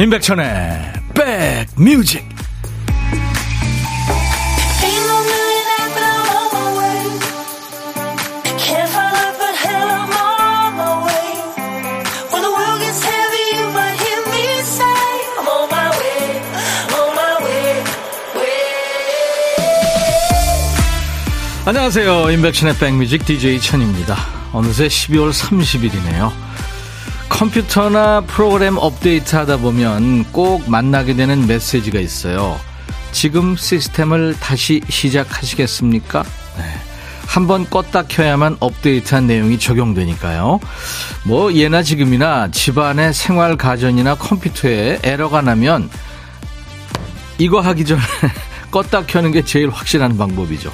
임백천의 백뮤직. 안녕하세요. 임백천의 백뮤직 DJ 천입니다. 어느새 12월 30일이네요 컴퓨터나 프로그램 업데이트 하다 보면 꼭 만나게 되는 메시지가 있어요. 지금 시스템을 다시 시작하시겠습니까? 네. 한번 껐다 켜야만 업데이트한 내용이 적용되니까요. 뭐 예나 지금이나 집안의 생활 가전이나 컴퓨터에 에러가 나면 이거 하기 전에 껐다 켜는 게 제일 확실한 방법이죠.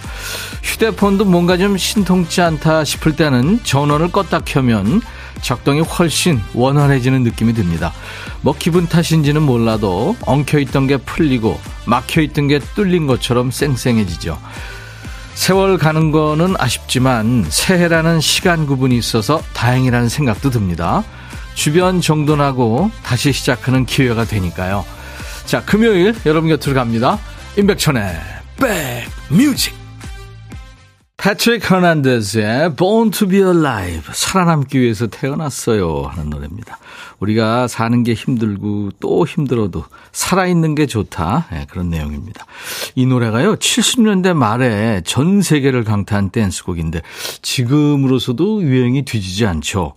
휴대폰도 뭔가 좀 신통치 않다 싶을 때는 전원을 껐다 켜면 작동이 훨씬 원활해지는 느낌이 듭니다. 뭐 기분 탓인지는 몰라도 엉켜있던 게 풀리고 막혀있던 게 뚫린 것처럼 쌩쌩해지죠. 세월 가는 거는 아쉽지만 새해라는 시간 구분이 있어서 다행이라는 생각도 듭니다. 주변 정돈하고 다시 시작하는 기회가 되니까요. 자, 금요일 여러분 곁으로 갑니다. 임백천의 백뮤직 패트릭 허난데스의 Born to be Alive 살아남기 위해서 태어났어요 하는 노래입니다. 우리가 사는 게 힘들고 또 힘들어도 살아있는 게 좋다 네, 그런 내용입니다. 이 노래가요 70년대 말에 전 세계를 강타한 댄스곡인데 지금으로서도 유행이 뒤지지 않죠.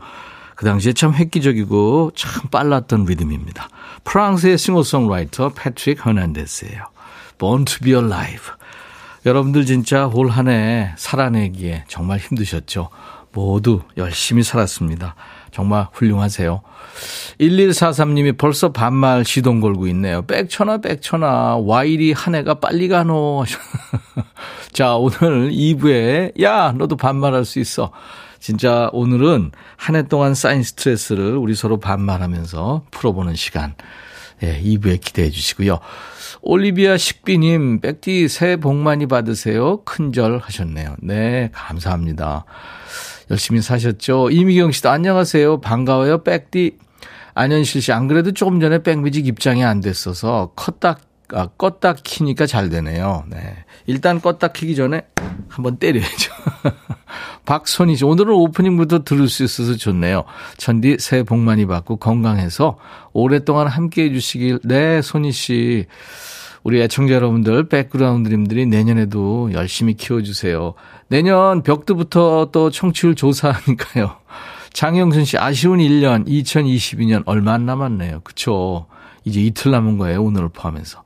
그 당시에 참 획기적이고 참 빨랐던 리듬입니다. 프랑스의 싱어송라이터 패트릭 허난데스예요. Born to be Alive 여러분들 진짜 올 한 해 살아내기에 정말 힘드셨죠. 모두 열심히 살았습니다. 정말 훌륭하세요. 1143님이 벌써 반말 시동 걸고 있네요. 빽쳐나 빽쳐나 와 이리 한 해가 빨리 가노. 자 오늘 2부에 야 너도 반말할 수 있어. 진짜 오늘은 한 해 동안 쌓인 스트레스를 우리 서로 반말하면서 풀어보는 시간. 예, 2부에 기대해 주시고요. 올리비아 식비님, 백디 새해 복 많이 받으세요. 큰절 하셨네요. 네, 감사합니다. 열심히 사셨죠? 이미경 씨도 안녕하세요. 반가워요. 백디. 안현실 씨, 안 그래도 조금 전에 백뮤직 입장이 안 됐어서 컸다, 아, 껐다 키니까 잘 되네요. 네. 일단 껐다 키기 전에 한번 때려야죠. 박선희 씨, 오늘은 오프닝부터 들을 수 있어서 좋네요. 천디 새해 복 많이 받고 건강해서 오랫동안 함께 해주시길. 네, 손희 씨. 우리 애청자 여러분들, 백그라운드님들이 내년에도 열심히 키워주세요. 내년 벽두부터 또 청취율 조사하니까요. 장영순 씨, 아쉬운 1년, 2022년 얼마 안 남았네요. 그쵸. 이제 이틀 남은 거예요. 오늘을 포함해서.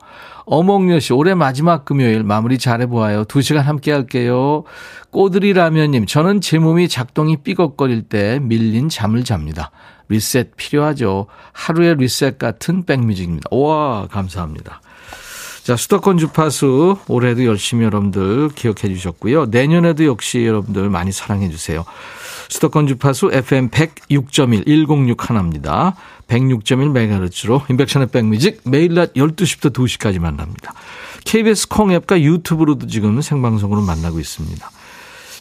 어몽여 씨, 올해 마지막 금요일 마무리 잘해보아요. 두 시간 함께 할게요. 꼬들이 라면님, 저는 제 몸이 작동이 삐걱거릴 때 밀린 잠을 잡니다. 리셋 필요하죠. 하루의 리셋 같은 백뮤직입니다. 우와, 감사합니다. 자, 수도권 주파수 올해도 열심히 여러분들 기억해 주셨고요. 내년에도 역시 여러분들 많이 사랑해 주세요. 수도권 주파수 FM 106.1 106 하나입니다. 106.1MHz로 인백션의 백뮤직 매일 낮 12시부터 2시까지 만납니다. KBS 콩앱과 유튜브로도 지금 생방송으로 만나고 있습니다.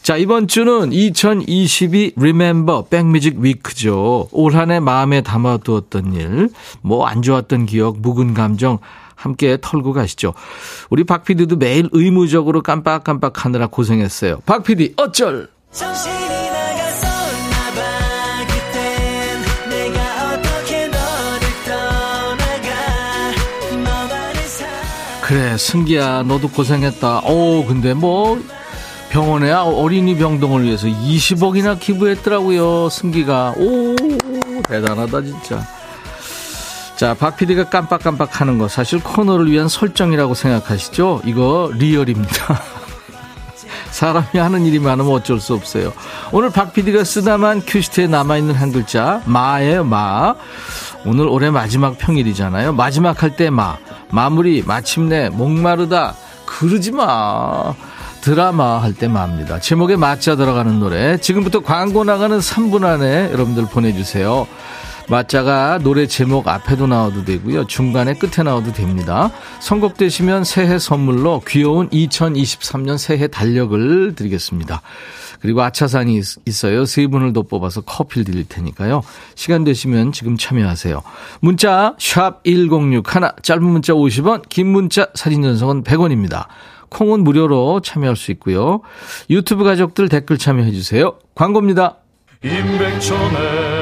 자, 이번 주는 2022 Remember 백뮤직 위크죠. 올 한 해 마음에 담아두었던 일, 뭐 안 좋았던 기억, 묵은 감정 함께 털고 가시죠. 우리 박 PD도 매일 의무적으로 깜빡깜빡 하느라 고생했어요. 박 PD 어쩔! 그래 승기야 너도 고생했다. 오 근데 뭐 병원에 어린이 병동을 위해서 20억이나 기부했더라고요 승기가. 오 대단하다 진짜. 자, 박 PD가 깜빡깜빡 하는 거 사실 코너를 위한 설정이라고 생각하시죠? 이거 리얼입니다. 사람이 하는 일이 많으면 어쩔 수 없어요. 오늘 박 PD가 쓰다만 큐시트에 남아있는 한 글자, 마예요, 마. 오늘 올해 마지막 평일이잖아요. 마지막 할 때 마. 마무리, 마침내, 목마르다. 그러지 마. 드라마 할때 마입니다. 제목에 맞자 들어가는 노래. 지금부터 광고 나가는 3분 안에 여러분들 보내주세요. 맞자가 노래 제목 앞에도 나와도 되고요. 중간에 끝에 나와도 됩니다. 선곡되시면 새해 선물로 귀여운 2023년 새해 달력을 드리겠습니다. 그리고 아차산이 있어요. 세 분을 더 뽑아서 커피를 드릴 테니까요. 시간 되시면 지금 참여하세요. 문자 1061, 짧은 문자 50원, 긴 문자 사진 전송은 100원입니다. 콩은 무료로 참여할 수 있고요. 유튜브 가족들 댓글 참여해 주세요. 광고입니다. 임백천의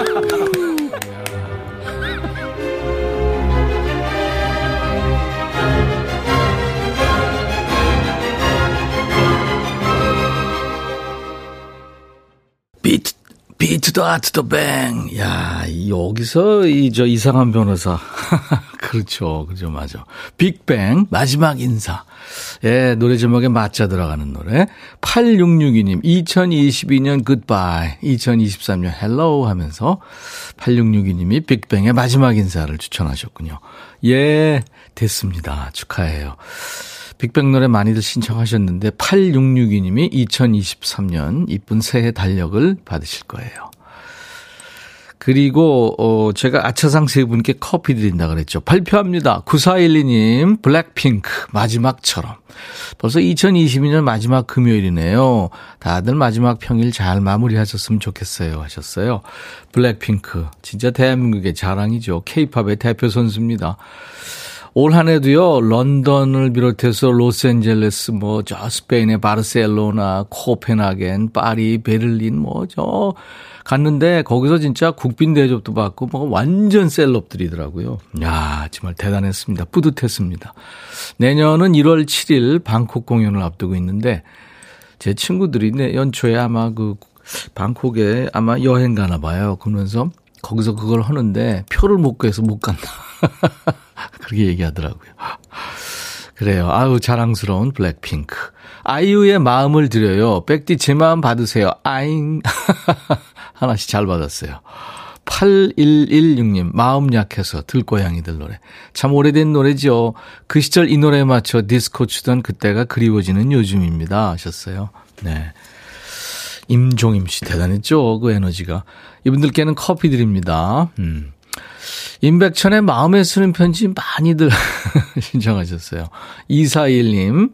비트 더 아트 더 뱅. 야, 여기서 이, 저, 이상한 변호사. 그렇죠. 그죠. 맞아. 빅뱅, 마지막 인사. 예, 노래 제목에 마 자 들어가는 노래. 8662님, 2022년 goodbye, 2023년 hello 하면서 8662님이 빅뱅의 마지막 인사를 추천하셨군요. 예, 됐습니다. 축하해요. 빅뱅 노래 많이들 신청하셨는데 8662님이 2023년 이쁜 새해 달력을 받으실 거예요. 그리고 어 제가 아차상 세 분께 커피 드린다 그랬죠. 발표합니다. 9412님 블랙핑크 마지막처럼. 벌써 2022년 마지막 금요일이네요. 다들 마지막 평일 잘 마무리하셨으면 좋겠어요 하셨어요. 블랙핑크 진짜 대한민국의 자랑이죠. 케이팝의 대표 선수입니다. 올 한 해도요, 런던을 비롯해서 로스앤젤레스, 뭐, 저 스페인의 바르셀로나, 코펜하겐, 파리, 베를린, 뭐, 저, 갔는데, 거기서 진짜 국빈 대접도 받고, 뭐, 완전 셀럽들이더라고요. 야 정말 대단했습니다. 뿌듯했습니다. 내년은 1월 7일 방콕 공연을 앞두고 있는데, 제 친구들이 내 연초에 아마 그, 방콕에 아마 여행 가나 봐요. 그러면서 거기서 그걸 하는데 표를 못 구해서 못 간다. 그렇게 얘기하더라고요. 그래요. 아유, 자랑스러운 블랙핑크. 아이유의 마음을 드려요. 백디 제 마음 받으세요. 아잉. 하나씩 잘 받았어요. 8116님, 마음 약해서 들고양이들 노래. 참 오래된 노래죠. 그 시절 이 노래에 맞춰 디스코 추던 그때가 그리워지는 요즘입니다. 하셨어요. 네. 임종임 씨 대단했죠. 그 에너지가. 이분들께는 커피 드립니다. 음. 임백천의 마음에 쓰는 편지 많이들 신청하셨어요. 241님,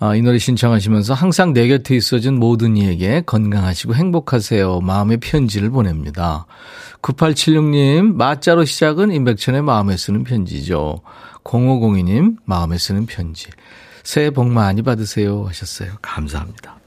아, 이 노래 신청하시면서 항상 내 곁에 있어준 모든 이에게 건강하시고 행복하세요. 마음의 편지를 보냅니다. 9876님, 마자로 시작은 임백천의 마음에 쓰는 편지죠. 0502님, 마음에 쓰는 편지. 새해 복 많이 받으세요. 하셨어요. 감사합니다.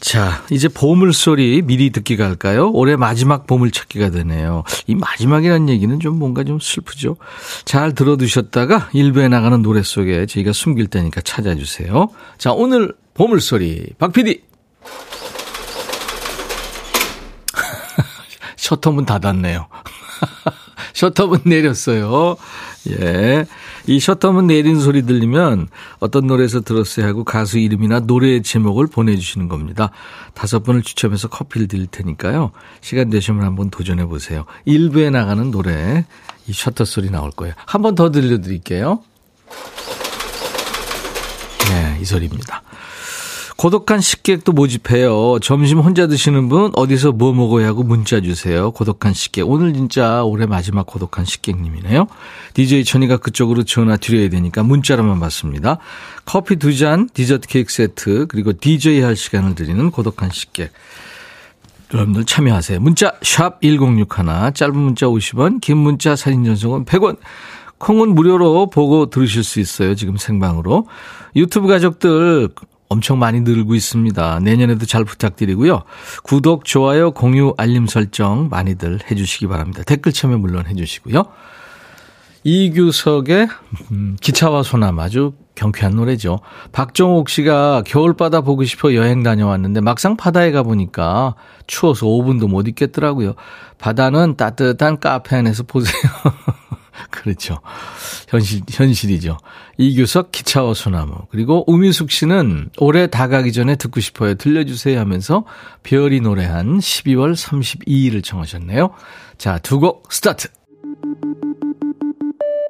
자, 이제 보물소리 미리 듣기가 할까요? 올해 마지막 보물찾기가 되네요. 이 마지막이라는 얘기는 좀 뭔가 좀 슬프죠? 잘 들어두셨다가 일부에 나가는 노래 속에 저희가 숨길 테니까 찾아주세요. 자, 오늘 보물소리. 박 PD! 셔터문 닫았네요. 셔터문 내렸어요. 예. 이 셔터문 내린 소리 들리면 어떤 노래에서 들었어야 하고 가수 이름이나 노래 제목을 보내주시는 겁니다. 다섯 분을 추첨해서 커피를 드릴 테니까요. 시간 되시면 한번 도전해 보세요. 일부에 나가는 노래 이 셔터 소리 나올 거예요. 한 번 더 들려드릴게요. 네, 이 소리입니다. 고독한 식객도 모집해요. 점심 혼자 드시는 분 어디서 뭐 먹어야 하고 문자 주세요. 고독한 식객. 오늘 진짜 올해 마지막 고독한 식객님이네요. DJ 천이가 그쪽으로 전화 드려야 되니까 문자로만 받습니다. 커피 두 잔, 디저트 케이크 세트, 그리고 DJ 할 시간을 드리는 고독한 식객. 여러분들 참여하세요. 문자 1061, 짧은 문자 50원, 긴 문자 사진 전송은 100원. 콩은 무료로 보고 들으실 수 있어요. 지금 생방으로. 유튜브 가족들 엄청 많이 늘고 있습니다. 내년에도 잘 부탁드리고요. 구독, 좋아요, 공유, 알림 설정 많이들 해주시기 바랍니다. 댓글 참여 물론 해주시고요. 이규석의 음, 기차와 소남 아주 경쾌한 노래죠. 박정옥 씨가 겨울바다 보고 싶어 여행 다녀왔는데 막상 바다에 가보니까 추워서 5분도 못 있겠더라고요. 바다는 따뜻한 카페 안에서 보세요. 그렇죠. 현실, 현실이죠. 이규석 기차와 소나무. 그리고 우민숙 씨는 올해 다 가기 전에 듣고 싶어요. 들려주세요 하면서 별이 노래한 12월 32일을 청하셨네요. 자, 두 곡 스타트.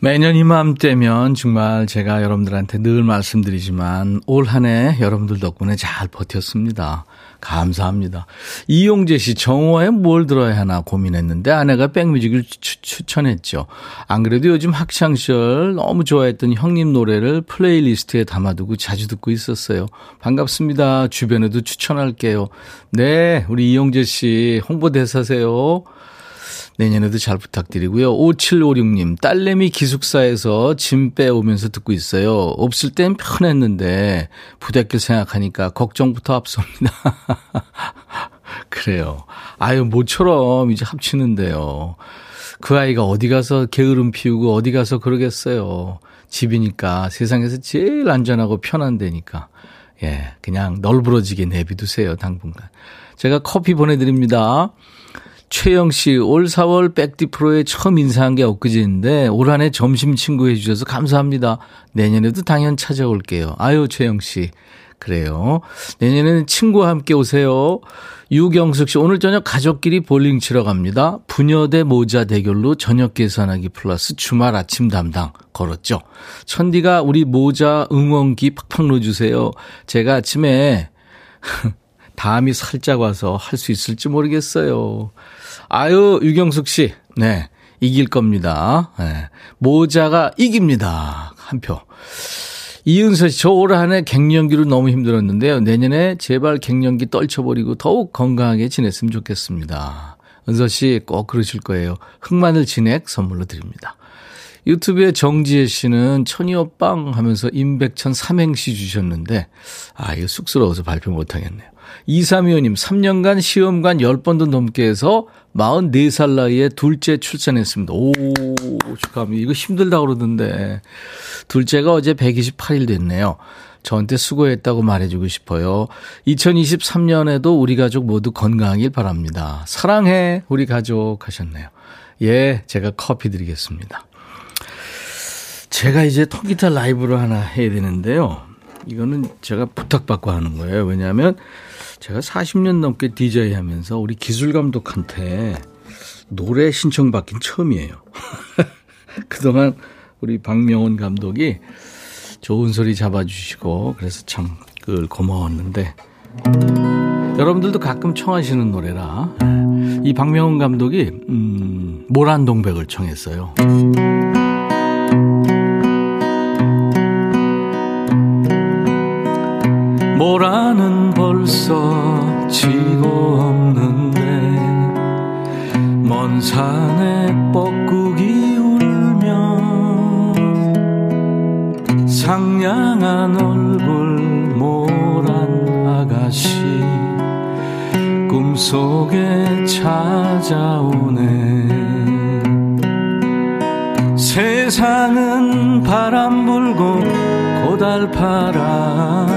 매년 이맘때면 정말 제가 여러분들한테 늘 말씀드리지만 올 한 해 여러분들 덕분에 잘 버텼습니다. 감사합니다. 이용재 씨, 정오에 뭘 들어야 하나 고민했는데 아내가 백뮤직을 추, 천했죠 안 그래도 요즘 학창시절 너무 좋아했던 형님 노래를 playlist에 담아두고 자주 듣고 있었어요. 반갑습니다. 주변에도 추천할게요. 네, 우리 이용재 씨 홍보대사세요. 내년에도 잘 부탁드리고요. 5756님, 딸내미 기숙사에서 짐 빼오면서 듣고 있어요. 없을 땐 편했는데, 부대길 생각하니까 걱정부터 앞섭니다. 그래요. 아유, 모처럼 이제 합치는데요. 그 아이가 어디 가서 게으름 피우고 어디 가서 그러겠어요. 집이니까 세상에서 제일 안전하고 편한 데니까. 예, 그냥 널브러지게 내비두세요, 당분간. 제가 커피 보내드립니다. 최영 씨, 올 4월 백디 프로에 처음 인사한 게 엊그제인데 올 한 해 점심 친구 해주셔서 감사합니다. 내년에도 당연 찾아올게요. 아유, 최영 씨. 그래요. 내년에는 친구와 함께 오세요. 유경숙 씨, 오늘 저녁 가족끼리 볼링 치러 갑니다. 부녀 대 모자 대결로 저녁 계산하기 플러스 주말 아침 담당 걸었죠. 천디가 우리 모자 응원기 팍팍 넣어주세요. 제가 아침에 담이 살짝 와서 할 수 있을지 모르겠어요. 아유, 유경숙 씨. 네. 이길 겁니다. 네. 모자가 이깁니다. 한 표. 이은서 씨, 저 올 한해 갱년기로 너무 힘들었는데요. 내년에 제발 갱년기 떨쳐버리고 더욱 건강하게 지냈으면 좋겠습니다. 은서 씨 꼭 그러실 거예요. 흑마늘 진액 선물로 드립니다. 유튜브에 정지혜 씨는 천이오빵 하면서 임백천 삼행시 주셨는데, 아, 이거 쑥스러워서 발표 못하겠네요. 이삼위원님, 3년간 시험관 10번도 넘게 해서 44살 나이에 둘째 출산했습니다. 오, 축하합니다. 이거 힘들다 그러던데. 둘째가 어제 128일 됐네요. 저한테 수고했다고 말해주고 싶어요. 2023년에도 우리 가족 모두 건강하길 바랍니다. 사랑해, 우리 가족 하셨네요. 예, 제가 커피 드리겠습니다. 제가 이제 통기타 라이브를 하나 해야 되는데요. 이거는 제가 부탁받고 하는 거예요. 왜냐하면 제가 40년 넘게 디제이 하면서 우리 기술 감독한테 노래 신청받긴 처음이에요. 그동안 우리 박명훈 감독이 좋은 소리 잡아주시고 그래서 참 그걸 고마웠는데 여러분들도 가끔 청하시는 노래라 이 박명훈 감독이 음, 모란동백을 청했어요. 모라는 벌써 지고 없는데 먼 산에 뻐꾸기 울면 상냥한 얼굴 모란 아가씨 꿈속에 찾아오네. 세상은 바람 불고 고달파라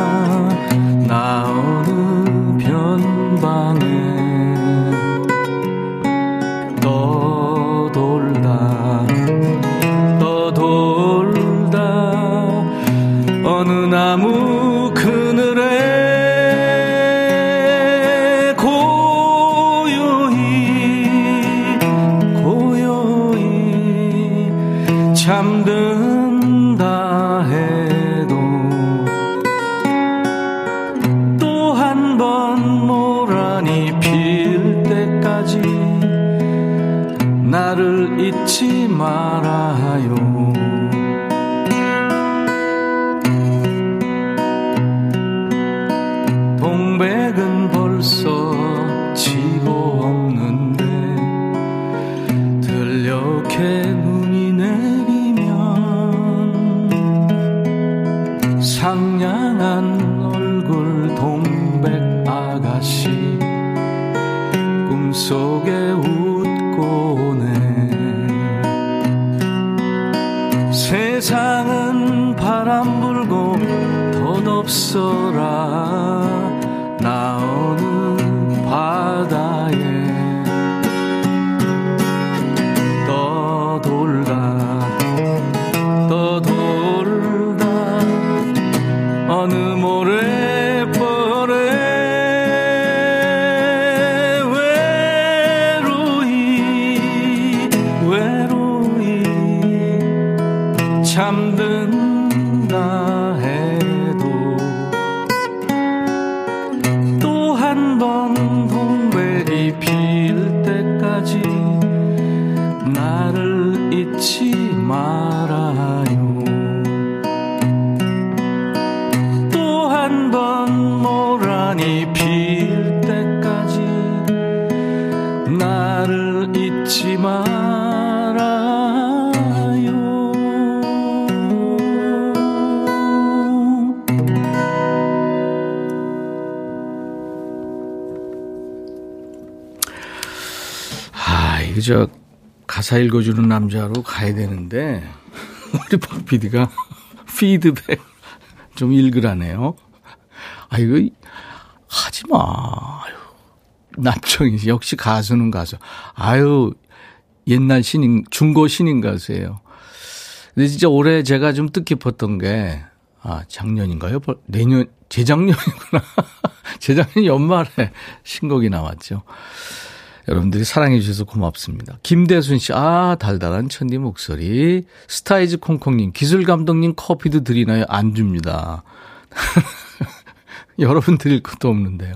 가사 읽어주는 남자로 가야 되는데 우리 박 PD가 피드백 좀 읽으라네요. 아, 이거 하지 마. 아유, 남청이 역시 가수는 가수. 아유, 옛날 신인, 중고 신인 가수예요. 근데 진짜 올해 제가 좀 뜻깊었던 게, 아, 작년인가요? 벌- 내년, 재작년이구나. 재작년 연말에 신곡이 나왔죠. 여러분들이 사랑해 주셔서 고맙습니다. 김대순 씨, 아, 달달한 천디 목소리. 스타이즈 콩콩님, 기술 감독님 커피도 드리나요? 안 줍니다. 여러분 드릴 것도 없는데요.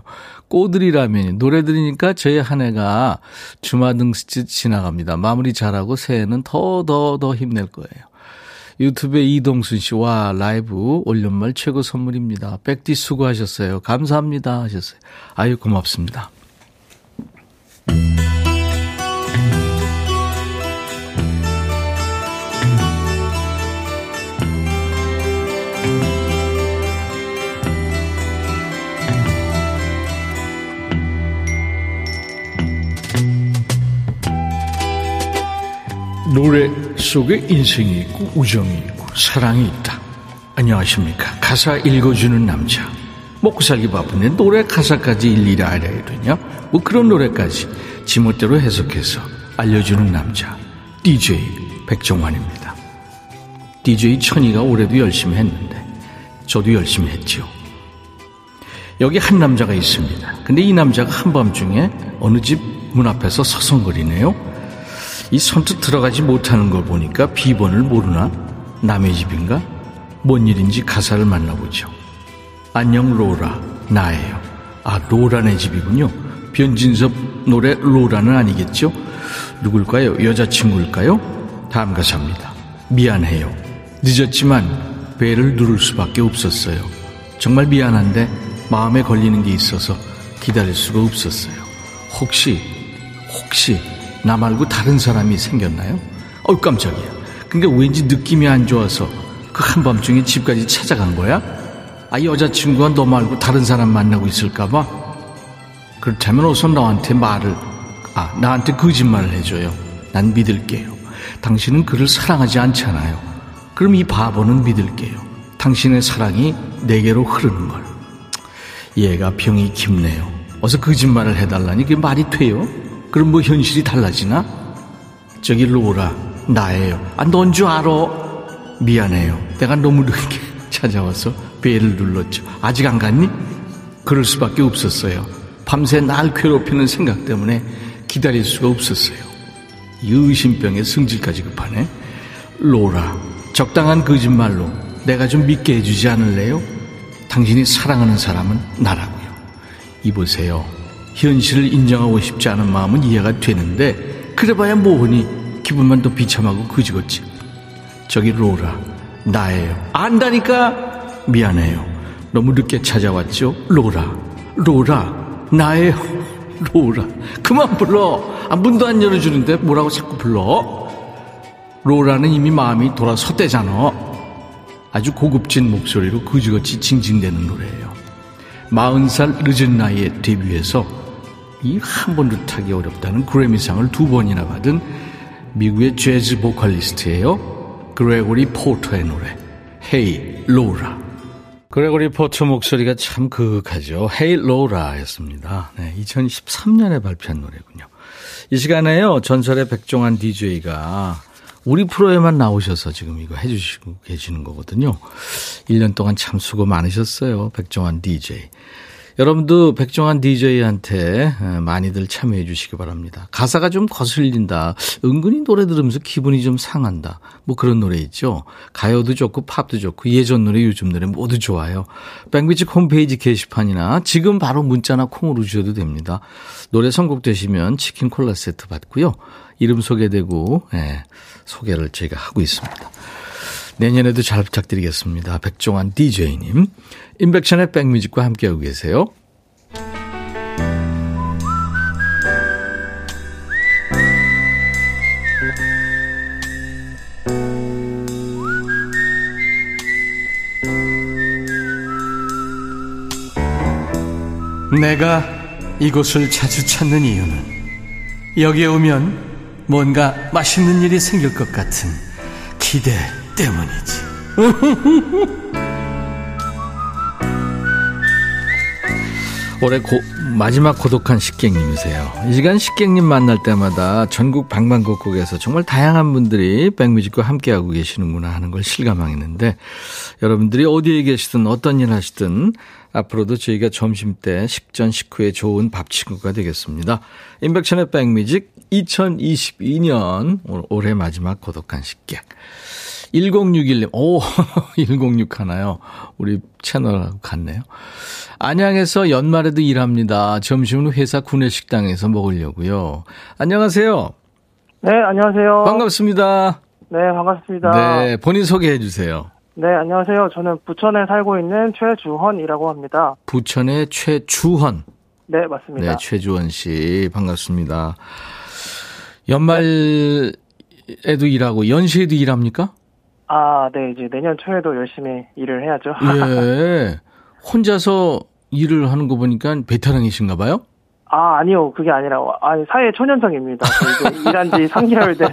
꼬들이라면 노래 들으니까 저희 한 해가 주마등스치 지나갑니다. 마무리 잘하고 새해는 더더 더 힘낼 거예요. 유튜브에 이동순 씨, 와, 라이브 올 연말 최고 선물입니다. 백디 수고하셨어요. 감사합니다. 하셨어요. 아유, 고맙습니다. 노래 속에 인생이 있고 우정이 있고 사랑이 있다. 안녕하십니까. 가사 읽어주는 남자. 먹고 살기 바쁜데 노래 가사까지 일일이 알아야 되냐? 뭐 그런 노래까지 지멋대로 해석해서 알려주는 남자. DJ 백종환입니다. DJ 천이가 올해도 열심히 했는데 저도 열심히 했죠. 여기 한 남자가 있습니다. 근데 이 남자가 한밤중에 어느 집 문 앞에서 서성거리네요. 이 선뜻 들어가지 못하는 걸 보니까 비번을 모르나? 남의 집인가? 뭔 일인지 가사를 만나보죠. 안녕 로라, 나예요. 아, 로라네 집이군요. 변진섭 노래 로라는 아니겠죠? 누굴까요? 여자친구일까요? 다음 가사입니다. 미안해요. 늦었지만 배를 누를 수밖에 없었어요. 정말 미안한데 마음에 걸리는 게 있어서 기다릴 수가 없었어요. 혹시 혹시 나 말고 다른 사람이 생겼나요? 어 깜짝이야. 근데 왠지 느낌이 안 좋아서 그 한밤중에 집까지 찾아간 거야? 아 여자친구가 너 말고 다른 사람 만나고 있을까봐? 그렇다면 어서 너한테 말을 아 나한테 거짓말을 해줘요. 난 믿을게요. 당신은 그를 사랑하지 않잖아요. 그럼 이 바보는 믿을게요. 당신의 사랑이 내게로 흐르는 걸. 얘가 병이 깊네요. 어서 거짓말을 해달라니 그게 말이 돼요? 그럼 뭐 현실이 달라지나? 저기 로라 나예요. 아 넌 줄 알아. 미안해요. 내가 너무 늦게 찾아와서 배를 눌렀죠. 아직 안 갔니? 그럴 수밖에 없었어요. 밤새 날 괴롭히는 생각 때문에 기다릴 수가 없었어요. 이 의심병에 승질까지 급하네. 로라, 적당한 거짓말로 내가 좀 믿게 해주지 않을래요? 당신이 사랑하는 사람은 나라고요. 이보세요. 현실을 인정하고 싶지 않은 마음은 이해가 되는데 그래봐야 뭐하니 기분만 더 비참하고 그지같지 저기 로라 나예요 안다니까 미안해요. 너무 늦게 찾아왔죠? 로라. 로라. 나예요 로라. 그만 불러. 아, 문도 안 열어주는데 뭐라고 자꾸 불러? 로라는 이미 마음이 돌아섰대잖아. 아주 고급진 목소리로 그지같이 징징대는 노래예요. 마흔 살 늦은 나이에 데뷔해서 이 한 번도 타기 어렵다는 그래미상을 두 번이나 받은 미국의 재즈 보컬리스트예요. 그레고리 포터의 노래 Hey Laura. 그레고리 포터 목소리가 참 그윽하죠. Hey Laura였습니다. 네, 2013년에 발표한 노래군요. 이 시간에요. 전설의 백종환 DJ가 우리 프로에만 나오셔서 지금 이거 해주시고 계시는 거거든요. 1년 동안 참 수고 많으셨어요. 백종환 DJ. 여러분도 백종환 DJ한테 많이들 참여해 주시기 바랍니다. 가사가 좀 거슬린다. 은근히 노래 들으면서 기분이 좀 상한다. 뭐 그런 노래 있죠. 가요도 좋고 팝도 좋고 예전 노래 요즘 노래 모두 좋아요. 백미지 홈페이지 게시판이나 지금 바로 문자나 콩으로 주셔도 됩니다. 노래 선곡되시면 치킨 콜라 세트 받고요. 이름 소개되고 네, 소개를 제가 하고 있습니다. 내년에도 잘 부탁드리겠습니다. 백종환 DJ님. 인백션의 백뮤직과 함께하고 계세요. 내가 이곳을 자주 찾는 이유는 여기에 오면 뭔가 맛있는 일이 생길 것 같은 기대 때문이지. 올해 고, 마지막 고독한 식객님이세요. 이 시간 식객님 만날 때마다 전국 방방곡곡에서 정말 다양한 분들이 백뮤직과 함께하고 계시는구나 하는 걸 실감하겠는데 여러분들이 어디에 계시든 어떤 일 하시든 앞으로도 저희가 점심때 식전 식후에 좋은 밥 친구가 되겠습니다. 인백천의 백뮤직 2022년 올해 마지막 고독한 식객. 1061님, 오, 106 하나요? 우리 채널하고 같네요. 안양에서 연말에도 일합니다. 점심은 회사 구내식당에서 먹으려고요. 안녕하세요. 네, 안녕하세요. 반갑습니다. 네, 반갑습니다. 네, 본인 소개해 주세요. 네, 안녕하세요. 저는 부천에 살고 있는 최주헌이라고 합니다. 부천의 최주헌. 네, 맞습니다. 네, 최주헌 씨 반갑습니다. 연말에도 일하고 연시에도 일합니까? 아, 네, 이제 내년 초에도 열심히 일을 해야죠. 예. 혼자서 일을 하는 거 보니까 베테랑이신가 봐요? 아, 아니요. 그게 아니라, 아니, 사회 초년생입니다. 이제 일한 지 3개월 된.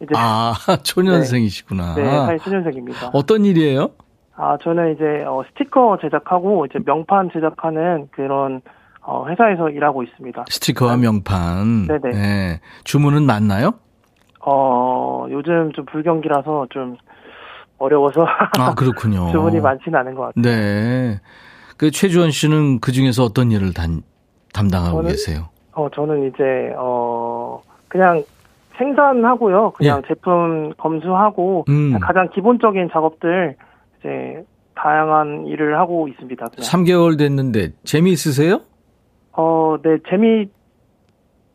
이제 아, 초년생이시구나. 네, 네, 사회 초년생입니다. 어떤 일이에요? 아, 저는 이제, 어, 스티커 제작하고, 이제 명판 제작하는 그런, 어, 회사에서 일하고 있습니다. 스티커와 명판. 네네. 네. 주문은 많나요? 어, 요즘 좀 불경기라서 좀 어려워서. 아, 그렇군요. 주문이 많지는 않은 것 같아요. 네. 그 최주원 씨는 그 중에서 어떤 일을 단, 담당하고 저는, 계세요? 어, 저는 이제, 어, 그냥 생산하고요. 그냥 예. 제품 검수하고 음. 가장 기본적인 작업들 이제 다양한 일을 하고 있습니다. 그냥. 3개월 됐는데 재미있으세요? 어, 네, 재미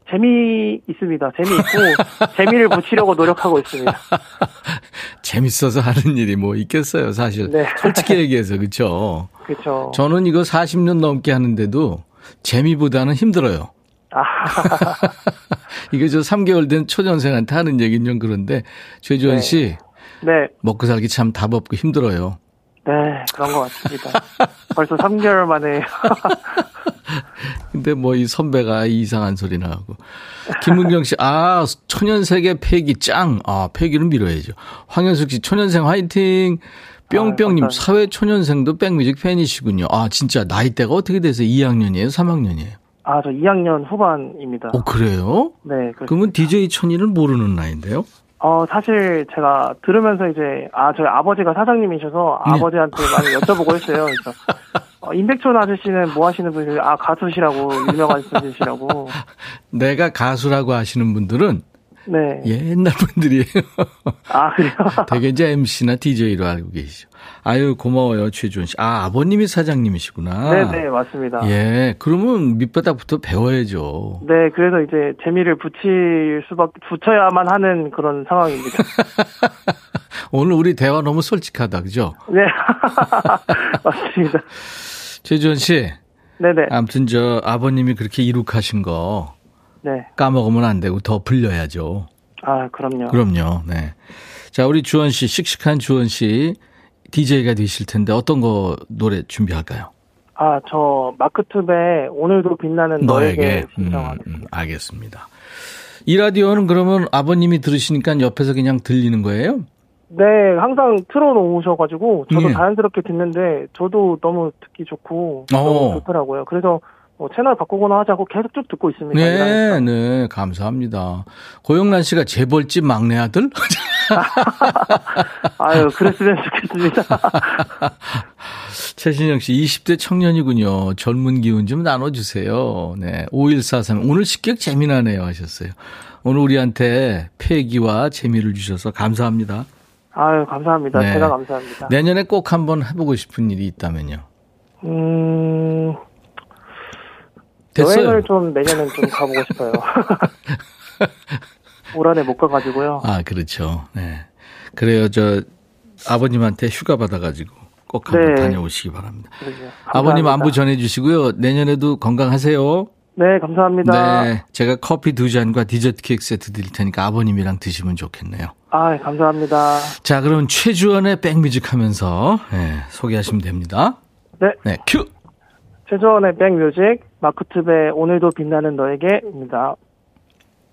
재미 있습니다. 재미 있고 재미를 붙이려고 노력하고 있습니다. 재밌어서 하는 일이 뭐 있겠어요, 사실. 네. 솔직히 얘기해서 그렇죠. 그렇죠. 저는 이거 40년 넘게 하는데도 재미보다는 힘들어요. 아, 이게 저 3개월 된 초년생한테 하는 얘기는 좀 그런데 최주원 네. 씨 네, 먹고 살기 참 답 없고 힘들어요. 네, 그런 것 같습니다. 벌써 3개월 만에 근데 뭐 이 선배가 이상한 소리나 하고. 김문경 씨, 아, 초년생의 패기 짱. 아, 패기를 밀어야죠. 황현숙 씨, 초년생 화이팅. 뿅뿅님, 아. 사회 초년생도 백뮤직 팬이시군요. 아, 진짜 나이대가 어떻게 되세요? 2학년이에요? 3학년이에요? 아, 저 2학년 후반입니다. 어, 그래요? 네, 그렇습니다. 그러면 DJ 천이는 모르는 나이인데요? 어, 사실 제가 들으면서 이제, 아, 저희 아버지가 사장님이셔서 네. 아버지한테 많이 여쭤보고 했어요. 그래서, 어, 임백천 아저씨는 뭐 하시는 분이세요? 아, 가수시라고, 유명한 분이시라고. 내가 가수라고 하시는 분들은 네. 옛날 분들이에요. 아, 그래요? 되게 이제 MC나 DJ로 알고 계시죠. 아유, 고마워요, 최주원 씨. 아, 아버님이 사장님이시구나. 네네, 맞습니다. 예, 그러면 밑바닥부터 배워야죠. 네, 그래서 이제 재미를 붙일 수밖에, 붙여야만 하는 그런 상황입니다. 오늘 우리 대화 너무 솔직하다, 그죠? 네. 맞습니다. 최주원 씨. 네네. 아무튼 저 아버님이 그렇게 이룩하신 거 네. 까먹으면 안 되고 더 불려야죠. 아, 그럼요. 그럼요. 네. 자, 우리 주원 씨, 씩씩한 주원 씨, DJ가 되실 텐데 어떤 거 노래 준비할까요? 아, 저 마크투베 오늘도 빛나는 너에게, 너에게. 음, 신청하겠습니다. 음, 알겠습니다. 이 라디오는 그러면 아버님이 들으시니까 옆에서 그냥 들리는 거예요? 네, 항상 틀어놓으셔가지고 저도 예. 자연스럽게 듣는데 저도 너무 듣기 좋고 어. 너무 좋더라고요. 그래서 뭐 채널 바꾸거나 하자고 계속 쭉 듣고 있습니다. 네, 일하니까. 네, 감사합니다. 고영란 씨가 재벌집 막내 아들? 아유, 그랬으면 좋겠습니다. 최신영 씨, 20대 청년이군요. 젊은 기운 좀 나눠주세요. 네. 5143. 오늘 식격 재미나네요. 하셨어요. 오늘 우리한테 패기와 재미를 주셔서 감사합니다. 아유, 감사합니다. 네. 제가 감사합니다. 내년에 꼭 한번 해보고 싶은 일이 있다면요. 음, 됐어요. 여행을 좀 내년엔 좀 가보고 싶어요. 올 한해 못 가가지고요. 아, 그렇죠. 네. 그래요. 저, 아버님한테 휴가 받아가지고 꼭 한번 네. 다녀오시기 바랍니다. 아버님. 안부 전해주시고요. 내년에도 건강하세요. 네, 감사합니다. 네. 제가 커피 두 잔과 디저트 케이크 세트 드릴 테니까 아버님이랑 드시면 좋겠네요. 아, 감사합니다. 자, 그럼 최주원의 백뮤직 하면서 네, 소개하시면 됩니다. 네, 네, 큐! 최저원의 백뮤직, 마크투베 오늘도 빛나는 너에게입니다.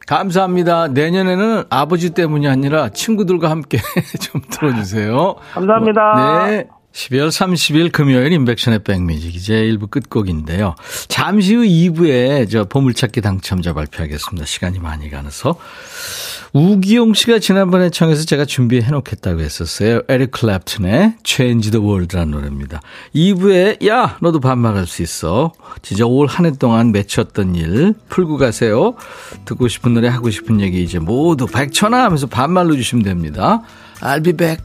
감사합니다. 내년에는 아버지 때문이 아니라 친구들과 함께 좀 들어주세요. 감사합니다. 네. 12월 30일 금요일 인백션의 백뮤직 이제 1부 끝곡인데요. 잠시 후 2부에 저 보물찾기 당첨자 발표하겠습니다. 시간이 많이 가서. 우기용 씨가 지난번에 청해서 제가 준비해 놓겠다고 했었어요. 에릭 클랩튼의 Change the World라는 노래입니다. 2부에 야 너도 반말할 수 있어. 진짜 올 한 해 동안 맺혔던 일 풀고 가세요. 듣고 싶은 노래 하고 싶은 얘기 이제 모두 백천아 하면서 반말로 주시면 됩니다. I'll be back.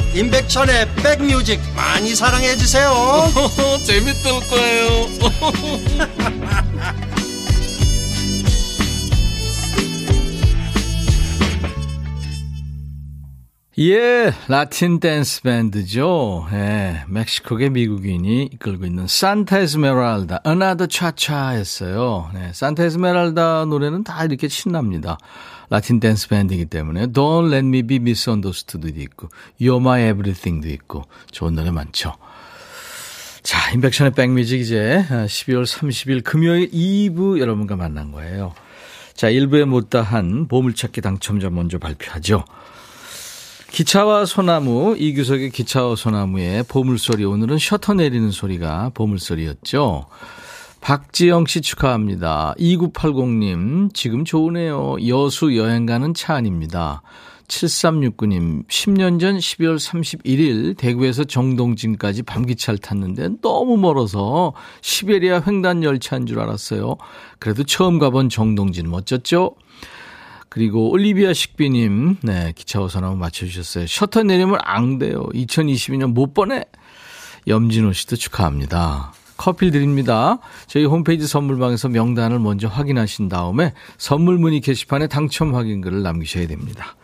임백천의 백뮤직 많이 사랑해 주세요 재밌을 거예요 예, 라틴 댄스 밴드죠. 예, 멕시코계 미국인이 이끌고 있는 산타 에스메랄다, Another Cha-Cha였어요. 네, 산타 에스메랄다 노래는 다 이렇게 신납니다. 라틴 댄스 밴드이기 때문에 Don't Let Me Be Misunderstood도 있고 You're My Everything도 있고 좋은 노래 많죠. 자, 임백천의 백뮤직 이제 12월 30일 금요일 2부 여러분과 만난 거예요. 자, 1부에 못다한 보물찾기 당첨자 먼저 발표하죠. 기차와 소나무, 이규석의 기차와 소나무의 보물소리. 오늘은 셔터 내리는 소리가 보물소리였죠. 박지영 씨 축하합니다. 2980님, 지금 좋으네요. 여수 여행 가는 차 안입니다. 7369님, 10년 전 12월 31일 대구에서 정동진까지 밤기차를 탔는데 너무 멀어서 시베리아 횡단 열차인 줄 알았어요. 그래도 처음 가본 정동진 멋졌죠? 그리고 올리비아 식비님, 네, 기차 한번 맞춰주셨어요. 셔터 내리면 앙돼요. 2022년 못 보내. 염진호 씨도 축하합니다. 커피 드립니다. 저희 홈페이지 선물방에서 명단을 먼저 확인하신 다음에 선물 문의 게시판에 당첨 확인글을 남기셔야 됩니다.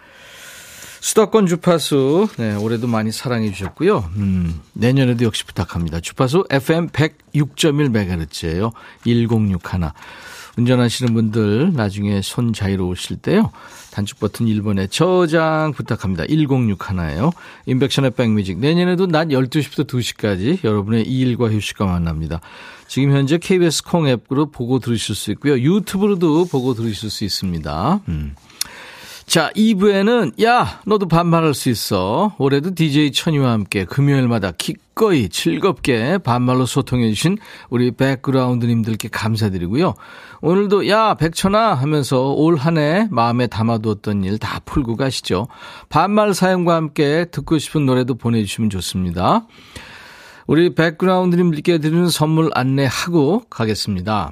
수도권 주파수, 네, 올해도 많이 사랑해 주셨고요. 음, 내년에도 역시 부탁합니다. 주파수 FM 106.1MHz예요. 1061. 운전하시는 분들 나중에 손 자유로우실 때요. 단축 버튼 1번에 저장 부탁합니다. 106 하나예요. 인백션의 백뮤직. 내년에도 낮 12시부터 2시까지 여러분의 일과 휴식과 만납니다. 지금 현재 KBS 콩 앱으로 보고 들으실 수 있고요. 유튜브로도 보고 들으실 수 있습니다. 음. 자, 2부에는, 야, 너도 반말할 수 있어. 올해도 DJ 천이와 함께 금요일마다 기꺼이 즐겁게 반말로 소통해 주신 우리 백그라운드님들께 감사드리고요. 오늘도, 야, 백천아 하면서 올 한 해 마음에 담아두었던 일 다 풀고 가시죠. 반말 사연과 함께 듣고 싶은 노래도 보내주시면 좋습니다. 우리 백그라운드님들께 드리는 선물 안내하고 가겠습니다.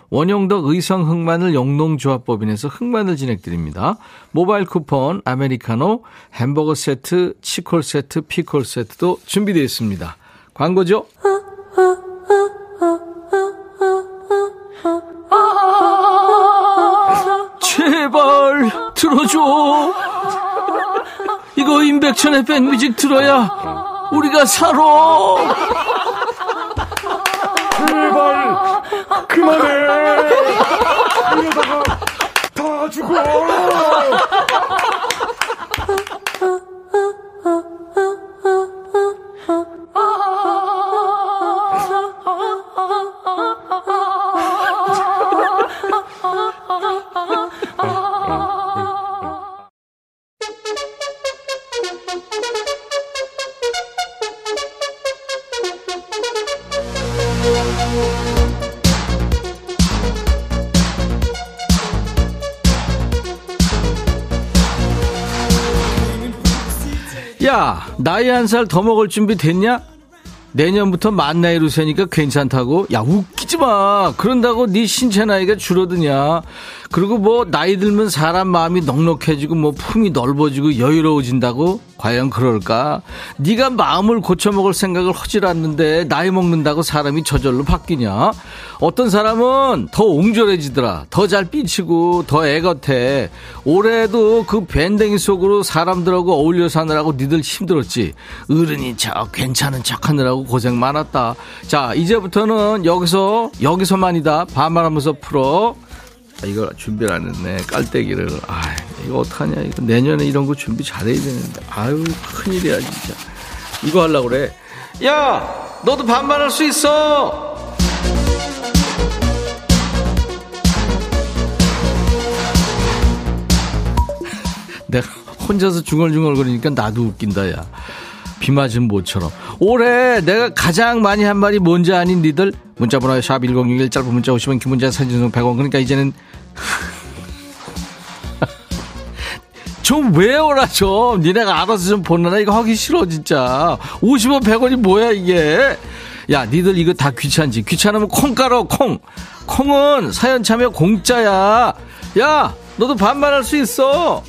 원형덕 의성 흑마늘 영농조합법인에서 흑마늘 진액 드립니다. 모바일 쿠폰, 아메리카노, 햄버거 세트, 치콜 세트, 피콜 세트도 준비되어 있습니다. 광고죠? 제발 들어줘. 이거 임백천의 백뮤직 들어야 우리가 살아. 제발 그만해 이러다가 다 죽어 나이 한 살 더 먹을 준비 됐냐? 내년부터 만 나이로 세니까 괜찮다고? 야, 웃기지 마. 그런다고 네 신체 나이가 줄어드냐? 그리고 뭐 나이 들면 사람 마음이 넉넉해지고 뭐 품이 넓어지고 여유로워진다고? 과연 그럴까? 네가 마음을 고쳐먹을 생각을 하질 않는데 나이 먹는다고 사람이 저절로 바뀌냐? 어떤 사람은 더 옹졸해지더라. 더 잘 삐치고 더 애같아. 올해도 그 밴댕이 속으로 사람들하고 어울려 사느라고 니들 힘들었지. 어른이 척 괜찮은 척 하느라고 고생 많았다. 자, 이제부터는 여기서 여기서만이다. 반말하면서 풀어. 아, 이걸 준비를 안 했네. 깔때기를. 아, 이거 어떡하냐. 이거 내년에 이런 거 준비 잘해야 되는데. 아유, 큰일이야, 진짜. 이거 하려고 그래. 야! 너도 반말할 수 있어! 내가 혼자서 중얼중얼 거리니까 나도 웃긴다, 야. 비 맞은 모처럼. 올해 내가 가장 많이 한 말이 뭔지 아닌 니들? 문자번호 샵1061 짧은 문자 50원, 긴 문자 사진 중 100원. 그러니까 이제는. 좀 외워라, 좀. 니네가 알아서 좀 보내라. 이거 하기 싫어, 진짜. 50원, 100원이 뭐야, 이게. 야, 니들 이거 다 귀찮지. 귀찮으면 콩 깔어, 콩. 콩은 사연 참여 공짜야. 야, 너도 반말할 수 있어.